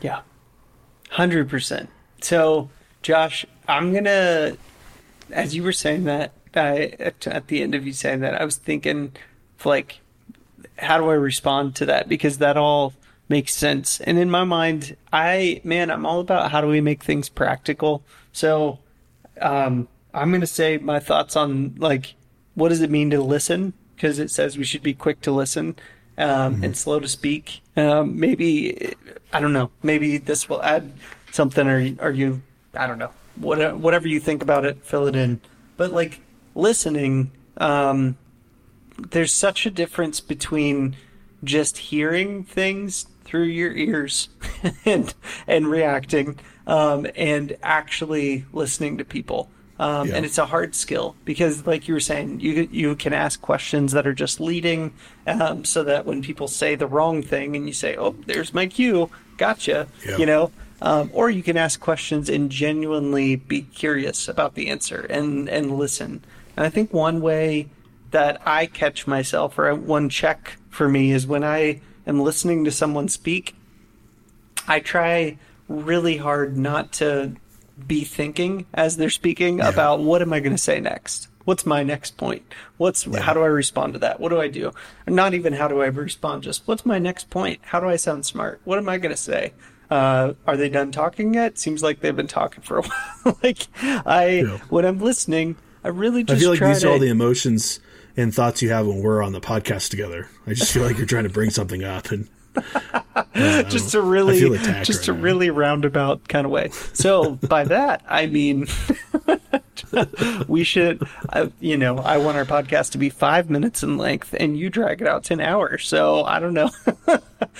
Yeah, hundred percent. So, Josh, I'm gonna, as you were saying that, I, at, the end of you saying that, I was thinking, like, how do I respond to that? Because that all makes sense. And in my mind, I man, I'm all about how do we make things practical. So, um, I'm gonna say my thoughts on like what does it mean to listen because it says we should be quick to listen um, mm-hmm. and slow to speak. Um, maybe I don't know. Maybe this will add something, or are you? I don't know. Whatever, whatever you think about it, fill it in. But like listening, um, there's such a difference between just hearing things through your ears *laughs* and and reacting um, and actually listening to people. Um, yeah. And it's a hard skill because, like you were saying, you you can ask questions that are just leading, um, so that when people say the wrong thing and you say, "Oh, there's my cue, gotcha," yeah. you know, um, or you can ask questions and genuinely be curious about the answer and and listen. And I think one way that I catch myself, or one check for me, is when I am listening to someone speak. I try really hard not to be thinking as they're speaking yeah. about what am I going to say next? What's my next point? What's yeah. how do I respond to that? What do I do? Not even how do I respond, just what's my next point? How do I sound smart? What am I going to say? Uh, are they done talking yet? Seems like they've been talking for a *laughs* while. like I, yeah. when I'm listening, I really just I feel like these to... are all the emotions and thoughts you have when we're on the podcast together. I just feel like you're trying to bring something up and *laughs* just a really just right a now. really roundabout kind of way. So by that I mean *laughs* we should, uh, you know, I want our podcast to be five minutes in length, and you drag it out to an hour. So I don't know. *laughs*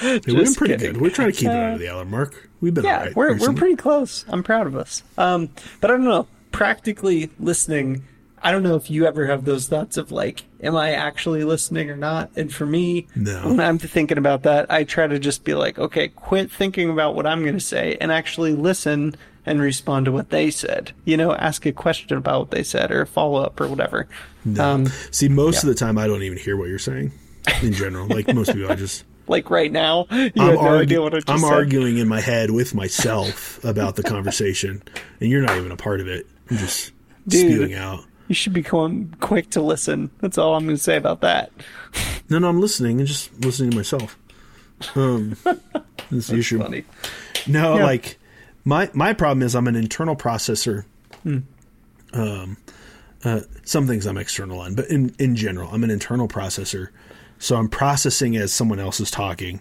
we've been pretty kidding. good. We're trying to keep uh, it under the hour mark. We've been yeah, right we're we're pretty close. I'm proud of us. Um, but I don't know. Practically listening, I don't know if you ever have those thoughts of like, am I actually listening or not? And for me, No. when I'm thinking about that, I try to just be like, okay, quit thinking about what I'm going to say and actually listen and respond to what they said. You know, ask a question about what they said or follow up or whatever. Um, See, most yeah. of the time, I don't even hear what you're saying. In general, like most people, I just *laughs* like right now, you I'm, no argu- idea what I just I'm arguing in my head with myself about the conversation, and you're not even a part of it. I'm just Dude. spewing out. You should become quick to listen. That's all I'm going to say about that. No, no, I'm listening and just listening to myself. Um, *laughs* that's the issue. Funny. No, Yeah. like my my problem is I'm an internal processor. Hmm. Um, uh, some things I'm external on, but in in general, I'm an internal processor. So I'm processing as someone else is talking,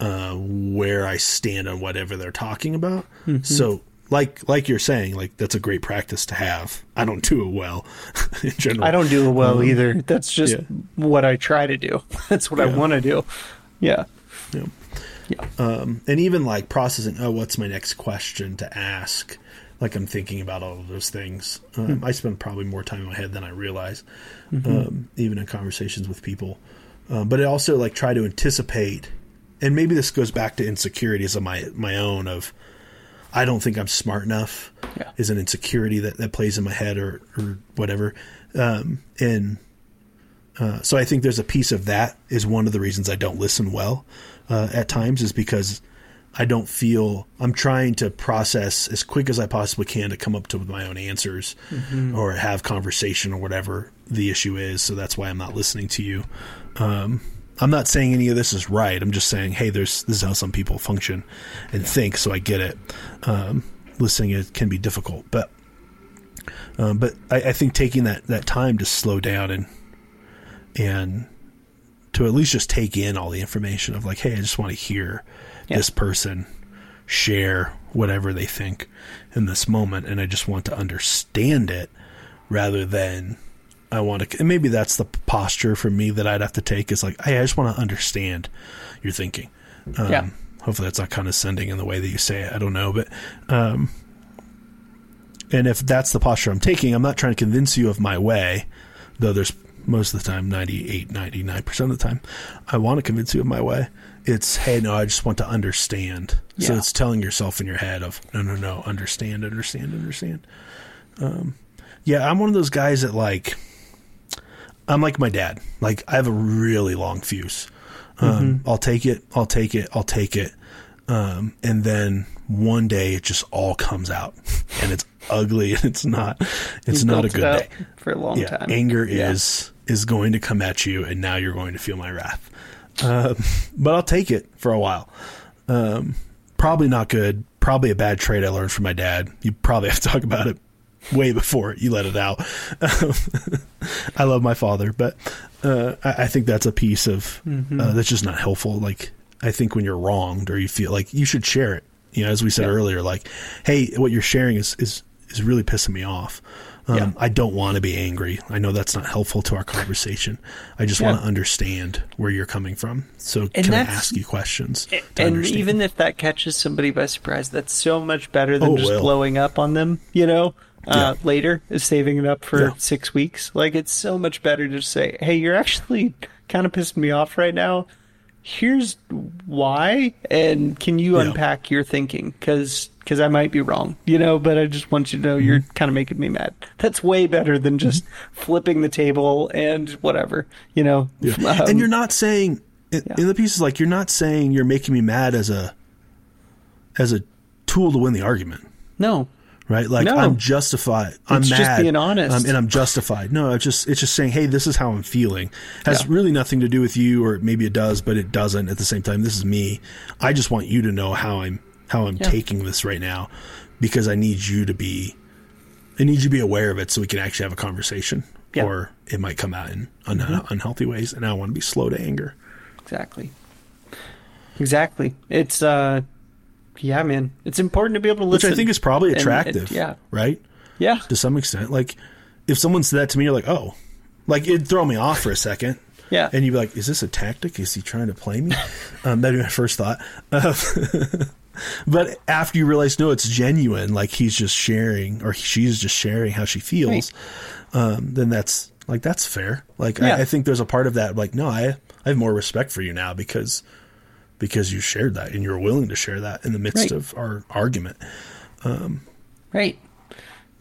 uh, where I stand on whatever they're talking about. Mm-hmm. So. Like, like you're saying, like that's a great practice to have. I don't do it well, *laughs* in general. I don't do it well either. That's just Um, yeah. what I try to do. *laughs* That's what I want to do. Yeah. Yeah. Yeah. um, and even like processing oh what's my next question to ask like i'm thinking about all of those things um, i spend probably more time in my head than i realize um, even in conversations with people um, but i also like try to anticipate and maybe this goes back to insecurities of my my own of i don't think i'm smart enough Yeah. is an insecurity that, that plays in my head or or whatever um, and uh, so I think there's a piece of that is one of the reasons I don't listen well uh, at times is because I don't feel I'm trying to process as quick as I possibly can to come up to my own answers or have conversation or whatever the issue is. So that's why I'm not listening to you. Um, I'm not saying any of this is right. I'm just saying, hey, there's this is how some people function and think. So I get it. Um, listening it can be difficult, but um, but I, I think taking that that time to slow down and and to at least just take in all the information of like, hey, I just want to hear Yeah. this person share whatever they think in this moment, and I just want to understand it rather than I want to. And maybe that's the posture for me that I'd have to take is like, hey, I just want to understand your thinking. Um, Yeah. Hopefully, that's not condescending in the way that you say it. I don't know, but um, and if that's the posture I'm taking, I'm not trying to convince you of my way, though there's most of the time, 98, 99% of the time, I want to convince you of my way. It's, hey, no, I just want to understand. So it's telling yourself in your head of, no, no, no, understand, understand, understand. Um, yeah, I'm one of those guys that like, I'm like my dad. Like, I have a really long fuse. Um, I'll take it, I'll take it, I'll take it. Um, and then one day it just all comes out and it's ugly and it's not, it's You not a good day for a long yeah, time. anger Yeah. is is going to come at you, and now you're going to feel my wrath. Um, but I'll take it for a while. Um, probably not good. Probably a bad trade I learned from my dad. You probably have to talk about it way before you let it out. Um, *laughs* I love my father, but uh, I, I think that's a piece of Mm-hmm. uh, that's just not helpful. Like I think when you're wronged or you feel like you should share it. You know, as we said Yeah. earlier, like, hey, what you're sharing is is is really pissing me off. Um, Yeah. I don't want to be angry. I know that's not helpful to our conversation. I just Yeah. want to understand where you're coming from. So And can I ask you questions? and understand? even if that catches somebody by surprise, that's so much better than Oh, just will. blowing up on them, you know, uh, Yeah. later, is saving it up for Yeah. six weeks. Like, it's so much better to say, hey, you're actually kind of pissing me off right now. Here's why, and can you Yeah. unpack your thinking? Because because I might be wrong, you know, but I just want you to know you're Mm-hmm. kind of making me mad. That's way better than just flipping the table and whatever, you know. Um, and you're not saying in, in the pieces like you're not saying you're making me mad as a as a tool to win the argument. no, right? Like No. I'm justified. I'm It's mad. just being honest. um, and I'm justified. No, it's just it's just saying, hey, this is how I'm feeling. Has Yeah. really nothing to do with you, or maybe it does, but it doesn't. At the same time, this is me. I just want you to know how I'm how I'm Yeah. taking this right now, because I need you to be. I need you to be aware of it so we can actually have a conversation, Yeah. or it might come out in un- Mm-hmm. unhealthy ways. And I want to be slow to anger. Exactly. Exactly. It's uh yeah, man. It's important to be able to listen. Which. I think is probably And attractive. yeah. Right. Yeah. To some extent, like if someone said that to me, you're like, oh, like it'd throw me off for a second. Yeah. And you'd be like, is this a tactic? Is he trying to play me? um, that'd be my first thought. Uh, *laughs* but after you realize, no, it's genuine, like he's just sharing or she's just sharing how she feels, um, then that's like that's fair. Like Yeah. I, I think there's a part of that, like no, I I have more respect for you now because because you shared that and you're willing to share that in the midst Right. of our argument. Right.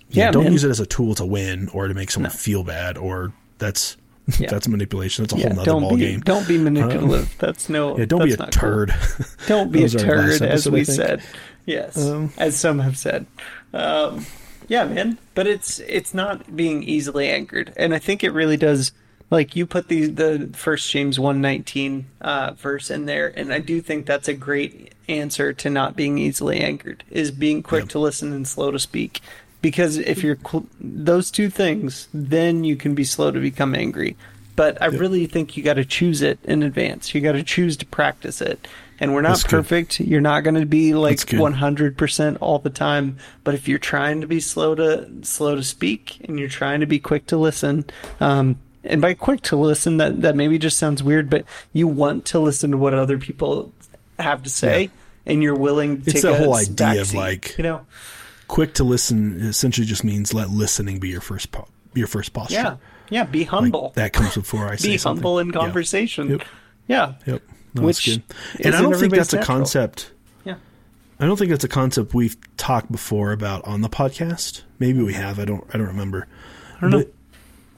Yeah, Yeah, don't man. use it as a tool to win or to make someone feel bad or that's *laughs* Yeah. that's manipulation. That's a Yeah, whole nother ball be game. don't be manipulative. that's no. yeah, don't be a not cool. turd. *laughs* Don't be a turd, as we said. Yes, Um, as some have said. Um, yeah, man. But it's it's not being easily anchored, and I think it really does. Like you put the the First James one nineteen uh, verse in there, and I do think that's a great answer to not being easily anchored. Is being quick Yep. to listen and slow to speak. Because if you're cl- those two things, then you can be slow to become angry. But I really think you got to choose it in advance. You got to choose to practice it. And we're not That's good. perfect. You're not going to be like 100% all the time. But if you're trying to be slow to slow to speak and you're trying to be quick to listen, um, and by quick to listen, that that maybe just sounds weird, but you want to listen to what other people have to say, and you're willing to It's take the a whole idea of, like, you know, Quick to listen essentially just means let listening be your first po- your first posture. yeah, yeah, be Like, humble, that comes before I *laughs* say be something. humble in Yeah. conversation. Yep. Yeah, Yep. No, Which that's good. And I don't think that's a concept. yeah, I don't think that's a concept we've talked before about on the podcast. Maybe we mm-hmm. have. I don't. I don't remember. I don't know.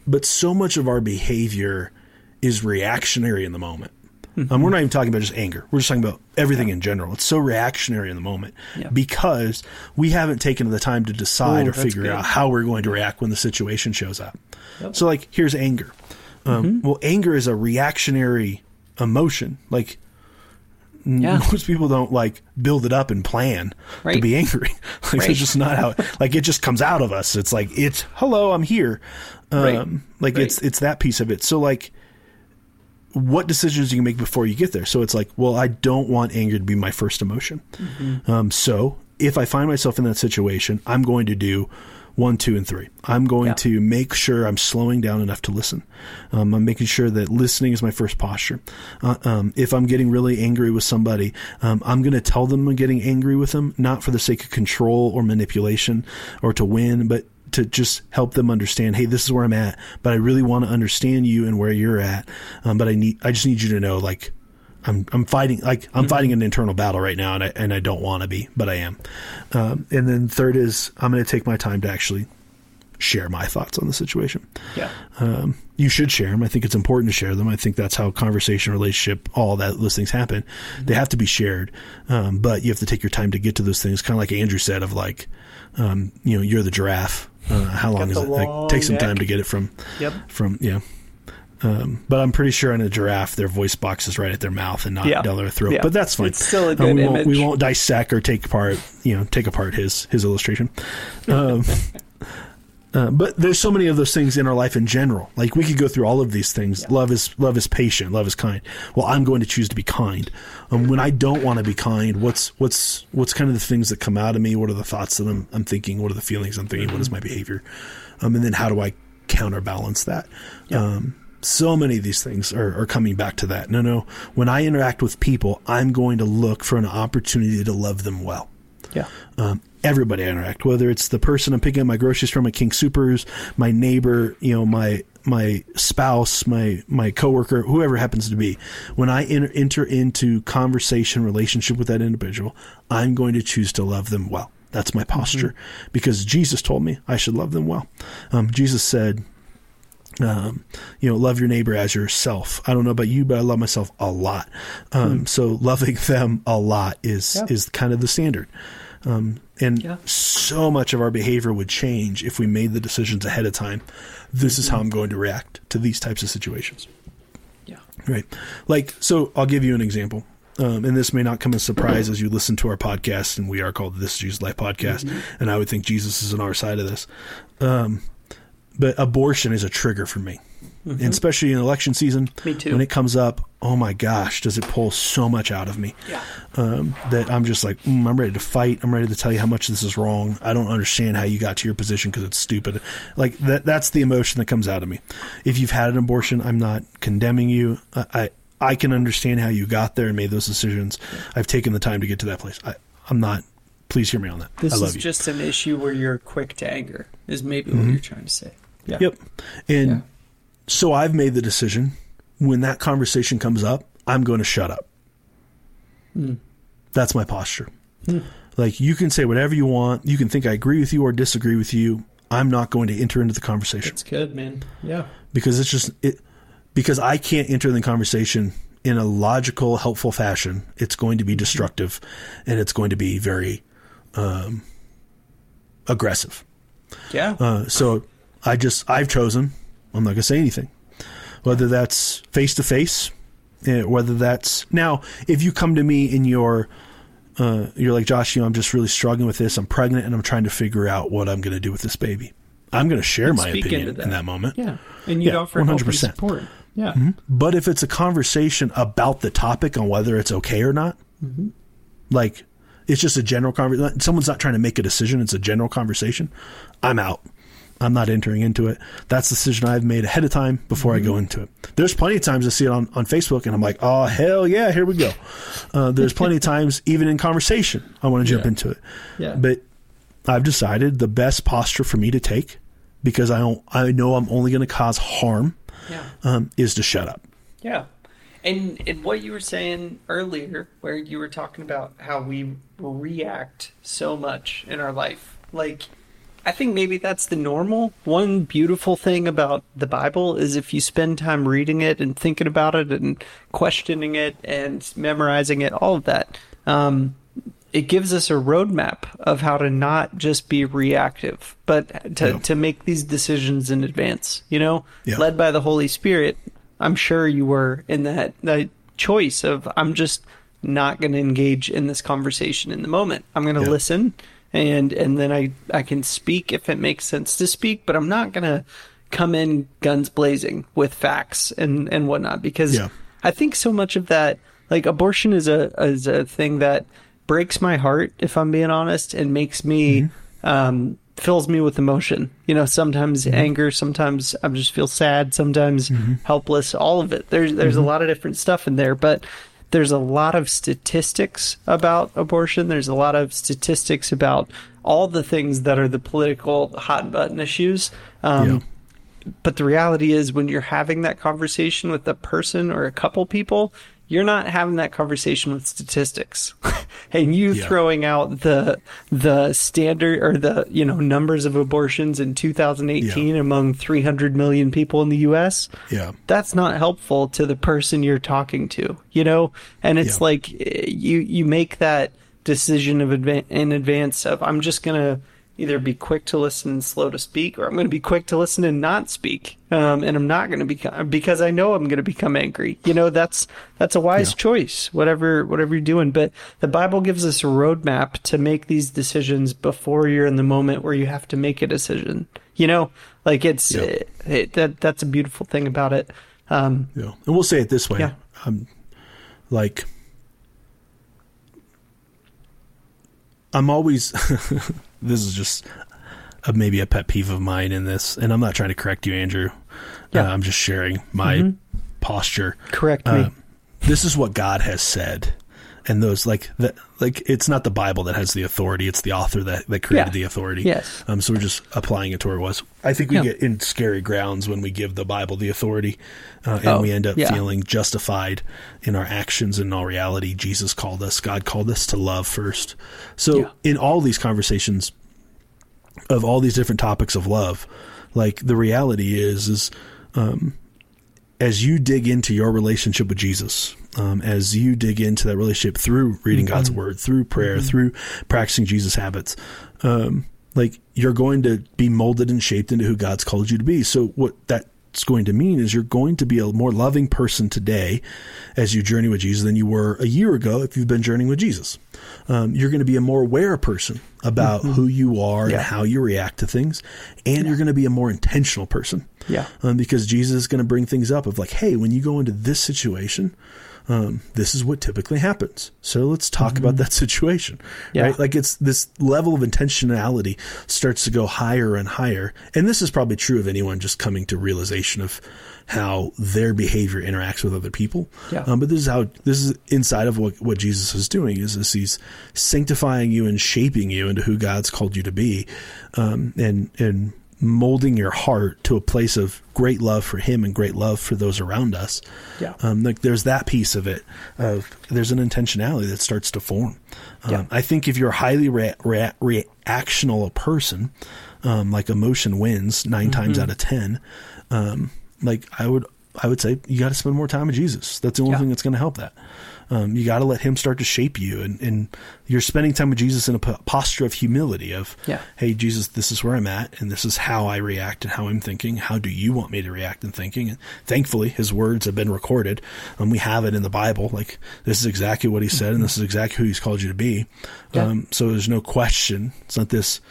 But, so much of our behavior is reactionary in the moment. Mm-hmm. Um, we're not even talking about just anger. We're just talking about everything in general. It's so reactionary in the moment Yeah. because we haven't taken the time to decide Ooh, or figure good. out how we're going to react when the situation shows up. Yep. So, like, here's anger. Um, Mm-hmm. Well, anger is a reactionary emotion. Like, yeah. most people don't like build it up and plan to be angry. *laughs* like Right. it's just not how like it just comes out of us. It's like it's hello, I'm here. Um Right. like Right. it's it's that piece of it. So like what decisions do you make before you get there? So it's like, well, I don't want anger to be my first emotion. Mm-hmm. Um, so if I find myself in that situation, I'm going to do one, two, and three. I'm going Yeah. to make sure I'm slowing down enough to listen. Um, I'm making sure that listening is my first posture. Uh, um, if I'm getting really angry with somebody, um, I'm going to tell them I'm getting angry with them, not for the sake of control or manipulation or to win, but to just help them understand, hey, this is where I'm at, but I really want to understand you and where you're at. Um, but I need, I just need you to know, like, I'm, I'm fighting, like, I'm fighting an internal battle right now, and I, and I don't want to be, but I am. Um, and then third is, I'm going to take my time to actually share my thoughts on the situation. yeah. Um, you should share them. I think it's important to share them. I think that's how conversation, relationship, all that those things happen. They have to be shared, um, but you have to take your time to get to those things. Kind of like Andrew said, of like, um, you know, you're the giraffe. Uh, how long is it? Like, take some time to get it from, Yep. from yeah. Um, but I'm pretty sure in a giraffe, their voice box is right at their mouth and not Yeah. down their throat. Yeah. But that's fine. It's still a good we won't we won't dissect or take apart you know take apart his his illustration. Um, *laughs* uh, but there's so many of those things in our life in general. Like we could go through all of these things. Love is love is patient. Love is kind. Well, I'm going to choose to be kind. Um, when I don't want to be kind, what's what's what's kind of the things that come out of me? What are the thoughts that I'm, I'm thinking? What are the feelings I'm thinking? What is my behavior? Um, and then how do I counterbalance that? Um, so many of these things are, are coming back to that. No, no. When I interact with people, I'm going to look for an opportunity to love them well Yeah. um, everybody I interact, whether it's the person I'm picking up my groceries from at King Supers, my neighbor, you know, my my spouse, my my coworker, whoever happens to be. When I enter, enter into conversation, relationship with that individual, I'm going to choose to love them well. That's my posture because Jesus told me I should love them well. Um, Jesus said, um, you know, love your neighbor as yourself. I don't know about you, but I love myself a lot. Um, So loving them a lot is Yeah. is kind of the standard. Um, and Yeah. so much of our behavior would change if we made the decisions ahead of time. This is how I'm going to react to these types of situations. Yeah. Right. Like, so I'll give you an example. Um, and this may not come as a surprise as you listen to our podcast, and we are called This Jesus Life Podcast. Mm-hmm. And I would think Jesus is on our side of this. Um, but abortion is a trigger for me, and especially in election season. Mm-hmm. Me too. When it comes up, oh my gosh, does it pull so much out of me? Yeah. um, that I'm just like, mm, I'm ready to fight. I'm ready to tell you how much this is wrong. I don't understand how you got to your position because it's stupid. Like that, that's the emotion that comes out of me. If you've had an abortion, I'm not condemning you. I, I, I can understand how you got there and made those decisions. I've taken the time to get to that place. I, I'm not. Please hear me on that. This I love is you. just an issue where you're quick to anger, is maybe what you're trying to say. Yeah. Yep. And Yeah. so I've made the decision when that conversation comes up, I'm going to shut up. Hmm. That's my posture. Like you can say whatever you want. You can think I agree with you or disagree with you. I'm not going to enter into the conversation That's good, man. Yeah. because it's just it because I can't enter the conversation in a logical, helpful fashion. It's going to be destructive and it's going to be very um, aggressive. Yeah. Uh, so I just I've chosen. I'm not going to say anything, whether that's face to face, whether that's now. If you come to me and you're uh, you're like Josh, you know, I'm just really struggling with this. I'm pregnant and I'm trying to figure out what I'm going to do with this baby. I'm going to share my opinion that. in that moment. yeah. And you'd yeah, offer 100%. support. Yeah. Mm-hmm. But if it's a conversation about the topic on whether it's okay or not, mm-hmm. like it's just a general conversation, someone's not trying to make a decision, it's a general conversation, I'm out. I'm not entering into it. That's the decision I've made ahead of time before I go into it. There's plenty of times I see it on, on Facebook and I'm like, oh, hell yeah, here we go. Uh, there's plenty of *laughs* times, even in conversation, I want to jump Yeah. into it. Yeah. But I've decided the best posture for me to take because I don't, I know I'm only going to cause harm Yeah. um, is to shut up. Yeah. And and what you were saying earlier, where you were talking about how we react so much in our life. Like I think maybe that's the normal. One beautiful thing about the Bible is if you spend time reading it and thinking about it and questioning it and memorizing it, all of that, um, it gives us a roadmap of how to not just be reactive, but to, Yeah. to make these decisions in advance, you know, Yeah. led by the Holy Spirit. I'm sure you were in that, that choice of I'm just not going to engage in this conversation in the moment. I'm going to Yeah. listen and and then I I can speak if it makes sense to speak, but I'm not going to come in guns blazing with facts and and whatnot because Yeah. I think so much of that like abortion is a is a thing that breaks my heart if I'm being honest and makes me mm-hmm. um fills me with emotion. You know, sometimes mm-hmm. anger, sometimes I just feel sad, sometimes mm-hmm. helpless, all of it. There's there's a lot of different stuff in there, but there's a lot of statistics about abortion. There's a lot of statistics about all the things that are the political hot button issues. Um, Yeah. but the reality is when you're having that conversation with a person or a couple people you're not having that conversation with statistics *laughs* and you Yeah. throwing out the the standard or the you know numbers of abortions in 2018 among 300 million people in the US Yeah. that's not helpful to the person you're talking to, you know? And it's Yeah. like eh, you you make that decision of adva- in advance of I'm just going to either be quick to listen and slow to speak or I'm going to be quick to listen and not speak. Um, and I'm not going to become because I know I'm going to become angry. You know, that's that's a wise Yeah. choice whatever whatever you're doing, but the Bible gives us a roadmap to make these decisions before you're in the moment where you have to make a decision. You know, like it's Yeah. eh, it, that that's a beautiful thing about it. Um, Yeah. And we'll say it this way. Yeah. Um, like, I'm always, *laughs* this is just a, maybe a pet peeve of mine in this, and I'm not trying to correct you, Andrew. Yeah. Uh, I'm just sharing my posture. correct me. Uh, this is what God has said. And those like that like it's not the Bible that has the authority, it's the author that, that created Yeah. the authority. Yes. Um so we're just applying it to where it was. I think we Yeah. get in scary grounds when we give the Bible the authority uh, and Oh, we end up yeah. feeling justified in our actions in all reality. Jesus called us, God called us to love first. So in all these conversations of all these different topics of love, like the reality is is um, as you dig into your relationship with Jesus, um, as you dig into that relationship through reading God's word, through prayer, through practicing Jesus habits, um, like you're going to be molded and shaped into who God's called you to be. So what that's going to mean is you're going to be a more loving person today as you journey with Jesus than you were a year ago if you've been journeying with Jesus. Um, you're going to be a more aware person about who you are Yeah. and how you react to things, and you're going to be a more intentional person Yeah. um, because Jesus is going to bring things up of like, hey, when you go into this situation, um, this is what typically happens. So let's talk about that situation, Yeah. right? Like it's this level of intentionality starts to go higher and higher. And this is probably true of anyone just coming to realization of how their behavior interacts with other people. Yeah. Um, but this is how this is inside of what, what Jesus is doing is this he's sanctifying you and shaping you into who God's called you to be, um, and and molding your heart to a place of great love for Him and great love for those around us. Yeah. Um, like there's that piece of it. Of there's an intentionality that starts to form. Um, Yeah. I think if you're highly rea- rea- reactional a person, um, like emotion wins 9 times Mm-hmm. out of ten. Um, like I would, I would say you got to spend more time with Jesus. That's the only Yeah. thing that's going to help that. Um, you got to let Him start to shape you, and, and you're spending time with Jesus in a posture of humility. Of, Yeah. hey, Jesus, this is where I'm at, and this is how I react and how I'm thinking. How do you want me to react and thinking? And thankfully, His words have been recorded, and we have it in the Bible. Like this is exactly what He said, and this is exactly who He's called you to be. Yeah. Um, so there's no question. It's not this,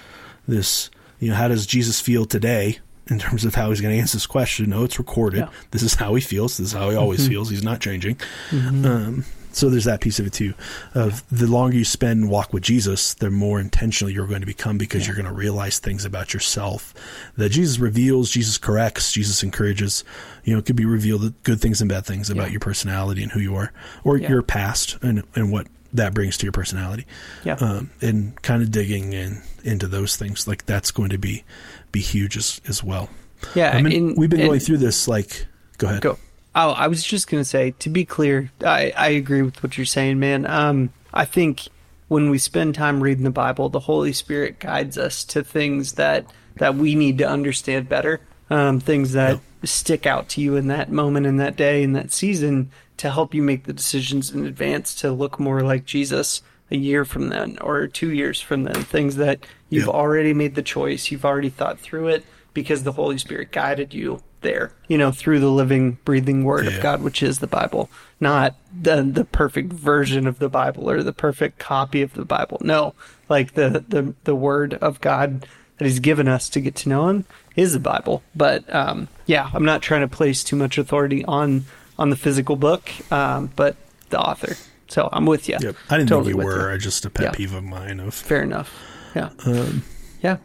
this. You know, how does Jesus feel today? In terms of how he's going to answer this question, no, it's recorded. Yeah. Mm-hmm. This is how he feels. This is how he always feels. He's not changing. Um, so there's that piece of it too. Of the longer you spend walk with Jesus, the more intentional you're going to become because you're going to realize things about yourself that Jesus reveals, Jesus corrects, Jesus encourages. You know, it could be revealed good things and bad things about Yeah. your personality and who you are, or Yeah. your past and and what that brings to your personality. Yeah. Um, and kind of digging in into those things like that's going to be be huge as as well. Yeah, I mean, and- we've been and- going through this. Like, go ahead. Go. Oh, I was just gonna say, to be clear, I, I agree with what you're saying, man. Um, I think when we spend time reading the Bible, the Holy Spirit guides us to things that that we need to understand better. Um, things that stick out to you in that moment, in that day, in that season, to help you make the decisions in advance to look more like Jesus a year from then or two years from then. Things that you've Yeah. already made the choice, you've already thought through it because the Holy Spirit guided you there, you know, through the living, breathing Word Yeah. of God, which is the Bible, not the the perfect version of the Bible or the perfect copy of the Bible. No, like the the the Word of God that He's given us to get to know Him is the Bible. But um, yeah, I'm not trying to place too much authority on on the physical book, um, but the author. So I'm with you. Yep. I didn't Totally know we were. you. I just a pet Yeah. peeve of mine of Fair enough. Yeah. Um, yeah.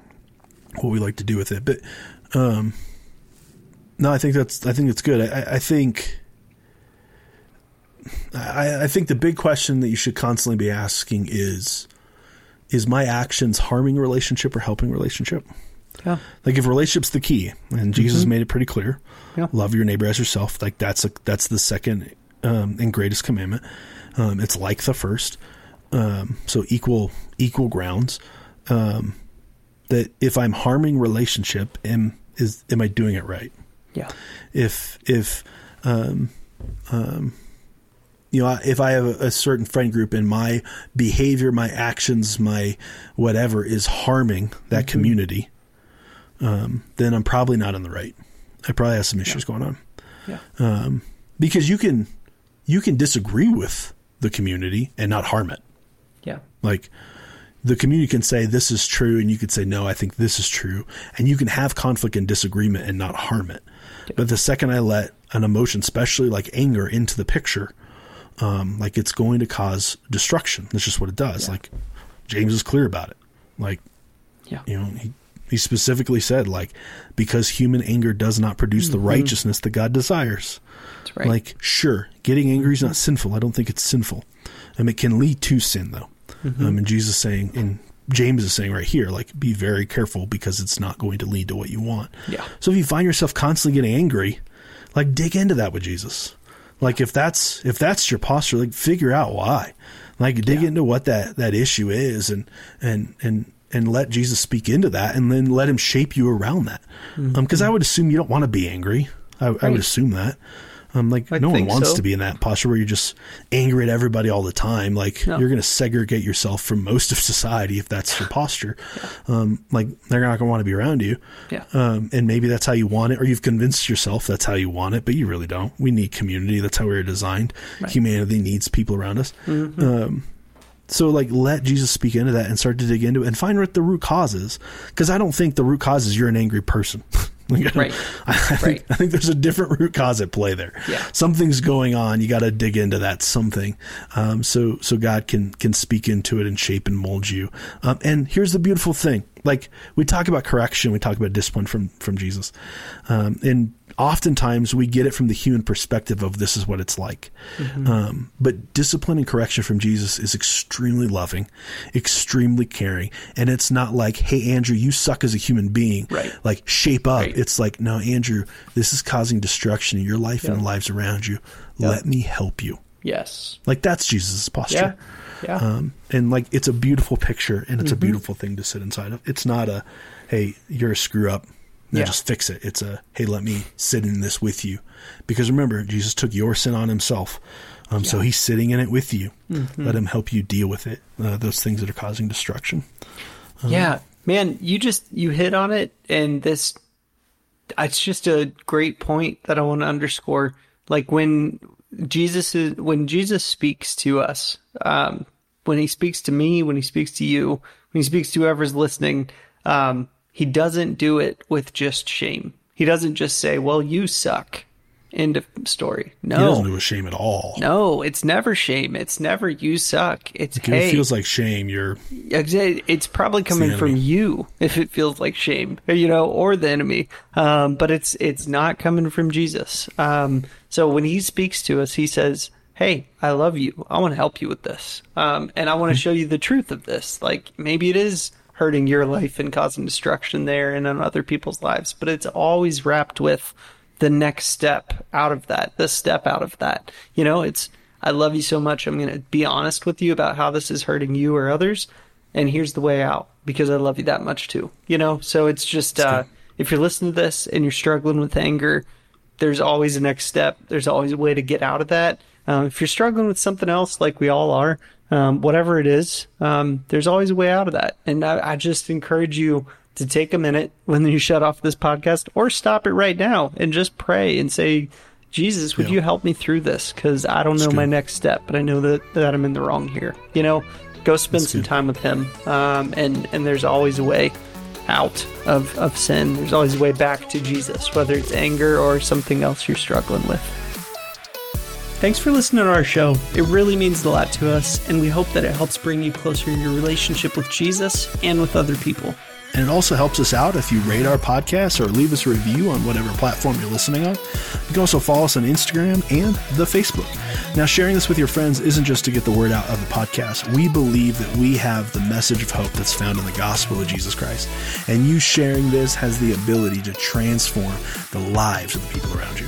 what we like to do with it. But um, no, I think that's I think it's good. I, I think I, I think the big question that you should constantly be asking is is my actions harming relationship or helping relationship? Yeah. Like if relationship's the key, and Jesus made it pretty clear, Yeah. love your neighbor as yourself. Like that's a that's the second um, and greatest commandment. Um, it's like the first, um, so equal equal grounds. Um, that if I'm harming relationship, am is am I doing it right? Yeah. if if um um you know if i have a, a certain friend group and my behavior my actions my whatever is harming that community um then i'm probably not on the right. I probably have some issues going on. Yeah. because you can you can disagree with the community and not harm it. Yeah. like the community can say this is true and you could say no i think this is true. And you can have conflict and disagreement and not harm it but the second i let an emotion especially like anger into the picture um, like it's going to cause destruction that's just what it does Yeah. like james is clear about it like Yeah. you know he, he specifically said like because human anger does not produce the righteousness that god desires That's right. like, sure, getting angry is not sinful. I don't think it's sinful. Um, it can lead to sin, though. Um, and Jesus saying, and James is saying right here, like, be very careful because it's not going to lead to what you want. Yeah. So if you find yourself constantly getting angry, like, dig into that with Jesus. Like, if that's if that's your posture, like, figure out why. Like, dig Yeah. into what that that issue is, and and and and let Jesus speak into that, and then let Him shape you around that. Mm-hmm. Um, because I would assume you don't want to be angry. I, I would assume that. Um, like I no one wants so. to be in that posture where you're just angry at everybody all the time. Like No. you're going to segregate yourself from most of *laughs* society if that's your posture. Um, like they're not going to want to be around you. Yeah. Um, and maybe that's how you want it, or you've convinced yourself that's how you want it, but you really don't. We need community. That's how we are designed. Right. Humanity needs people around us. Mm-hmm. Um, so like let Jesus speak into that and start to dig into it and find what the root causes. Because I don't think the root cause is you're an angry person. *laughs* *laughs* Like, Right. *laughs* I, think, Right. I think there's a different root cause at play there. Yeah. Something's going on. You got to dig into that something, um, so so God can can speak into it and shape and mold you. Um, and here's the beautiful thing: like we talk about correction, we talk about discipline from from Jesus, um, and oftentimes we get it from the human perspective of this is what it's like. Mm-hmm. Um, but discipline and correction from Jesus is extremely loving, extremely caring, and it's not like, "Hey, Andrew, you suck as a human being." Right. Like shape up. Right. It's like, no, Andrew, this is causing destruction in your life and the lives around you. Let me help you. Yes. Like that's Jesus' posture. Yeah. Yeah. Um, and like it's a beautiful picture and Mm-hmm. it's a beautiful thing to sit inside of. It's not a, hey, you're a screw up. Now Yeah. just fix it. It's a, hey, let me sit in this with you. Because remember, Jesus took your sin on himself. Um, So he's sitting in it with you. Mm-hmm. Let him help you deal with it. Uh, those things that are causing destruction. Yeah, man, you just you hit on it, and this it's just a great point that I want to underscore. Like when Jesus is when Jesus speaks to us, um, when he speaks to me, when he speaks to you, when he speaks to whoever's listening, um, he doesn't do it with just shame. He doesn't just say, "Well, you suck." End of story. No, he doesn't do a shame at all. no, it's never shame. It's never you suck. It's If hey, it feels like shame, you're It's probably coming from you if it feels like shame, you know, or the enemy. Um, but it's it's not coming from Jesus. Um, so when he speaks to us, he says, "Hey, I love you. I want to help you with this, um, and I want to show you the truth of this. Like maybe it is hurting your life and causing destruction there and on other people's lives, but it's always wrapped with." the next step out of that, the step out of that. You know, it's, I love you so much. I'm going to be honest with you about how this is hurting you or others. And here's the way out because I love you that much too. You know, so it's just, uh, if you're listening to this and you're struggling with anger, there's always a next step. There's always a way to get out of that. Um, if you're struggling with something else, like we all are, um, whatever it is, um, there's always a way out of that. And I, I just encourage you to take a minute when you shut off this podcast or stop it right now and just pray and say, Jesus, would Yeah. you help me through this? Because I don't know my next step, but I know that, that I'm in the wrong here. You know, go spend That's some good. time with Him. Um, and, and there's always a way out of, of sin. There's always a way back to Jesus, whether it's anger or something else you're struggling with. Thanks for listening to our show. It really means a lot to us, and we hope that it helps bring you closer in your relationship with Jesus and with other people. And it also helps us out if you rate our podcast or leave us a review on whatever platform you're listening on. You can also follow us on Instagram and the Facebook. Now, sharing this with your friends isn't just to get the word out of the podcast. We believe that we have the message of hope that's found in the gospel of Jesus Christ. And you sharing this has the ability to transform the lives of the people around you.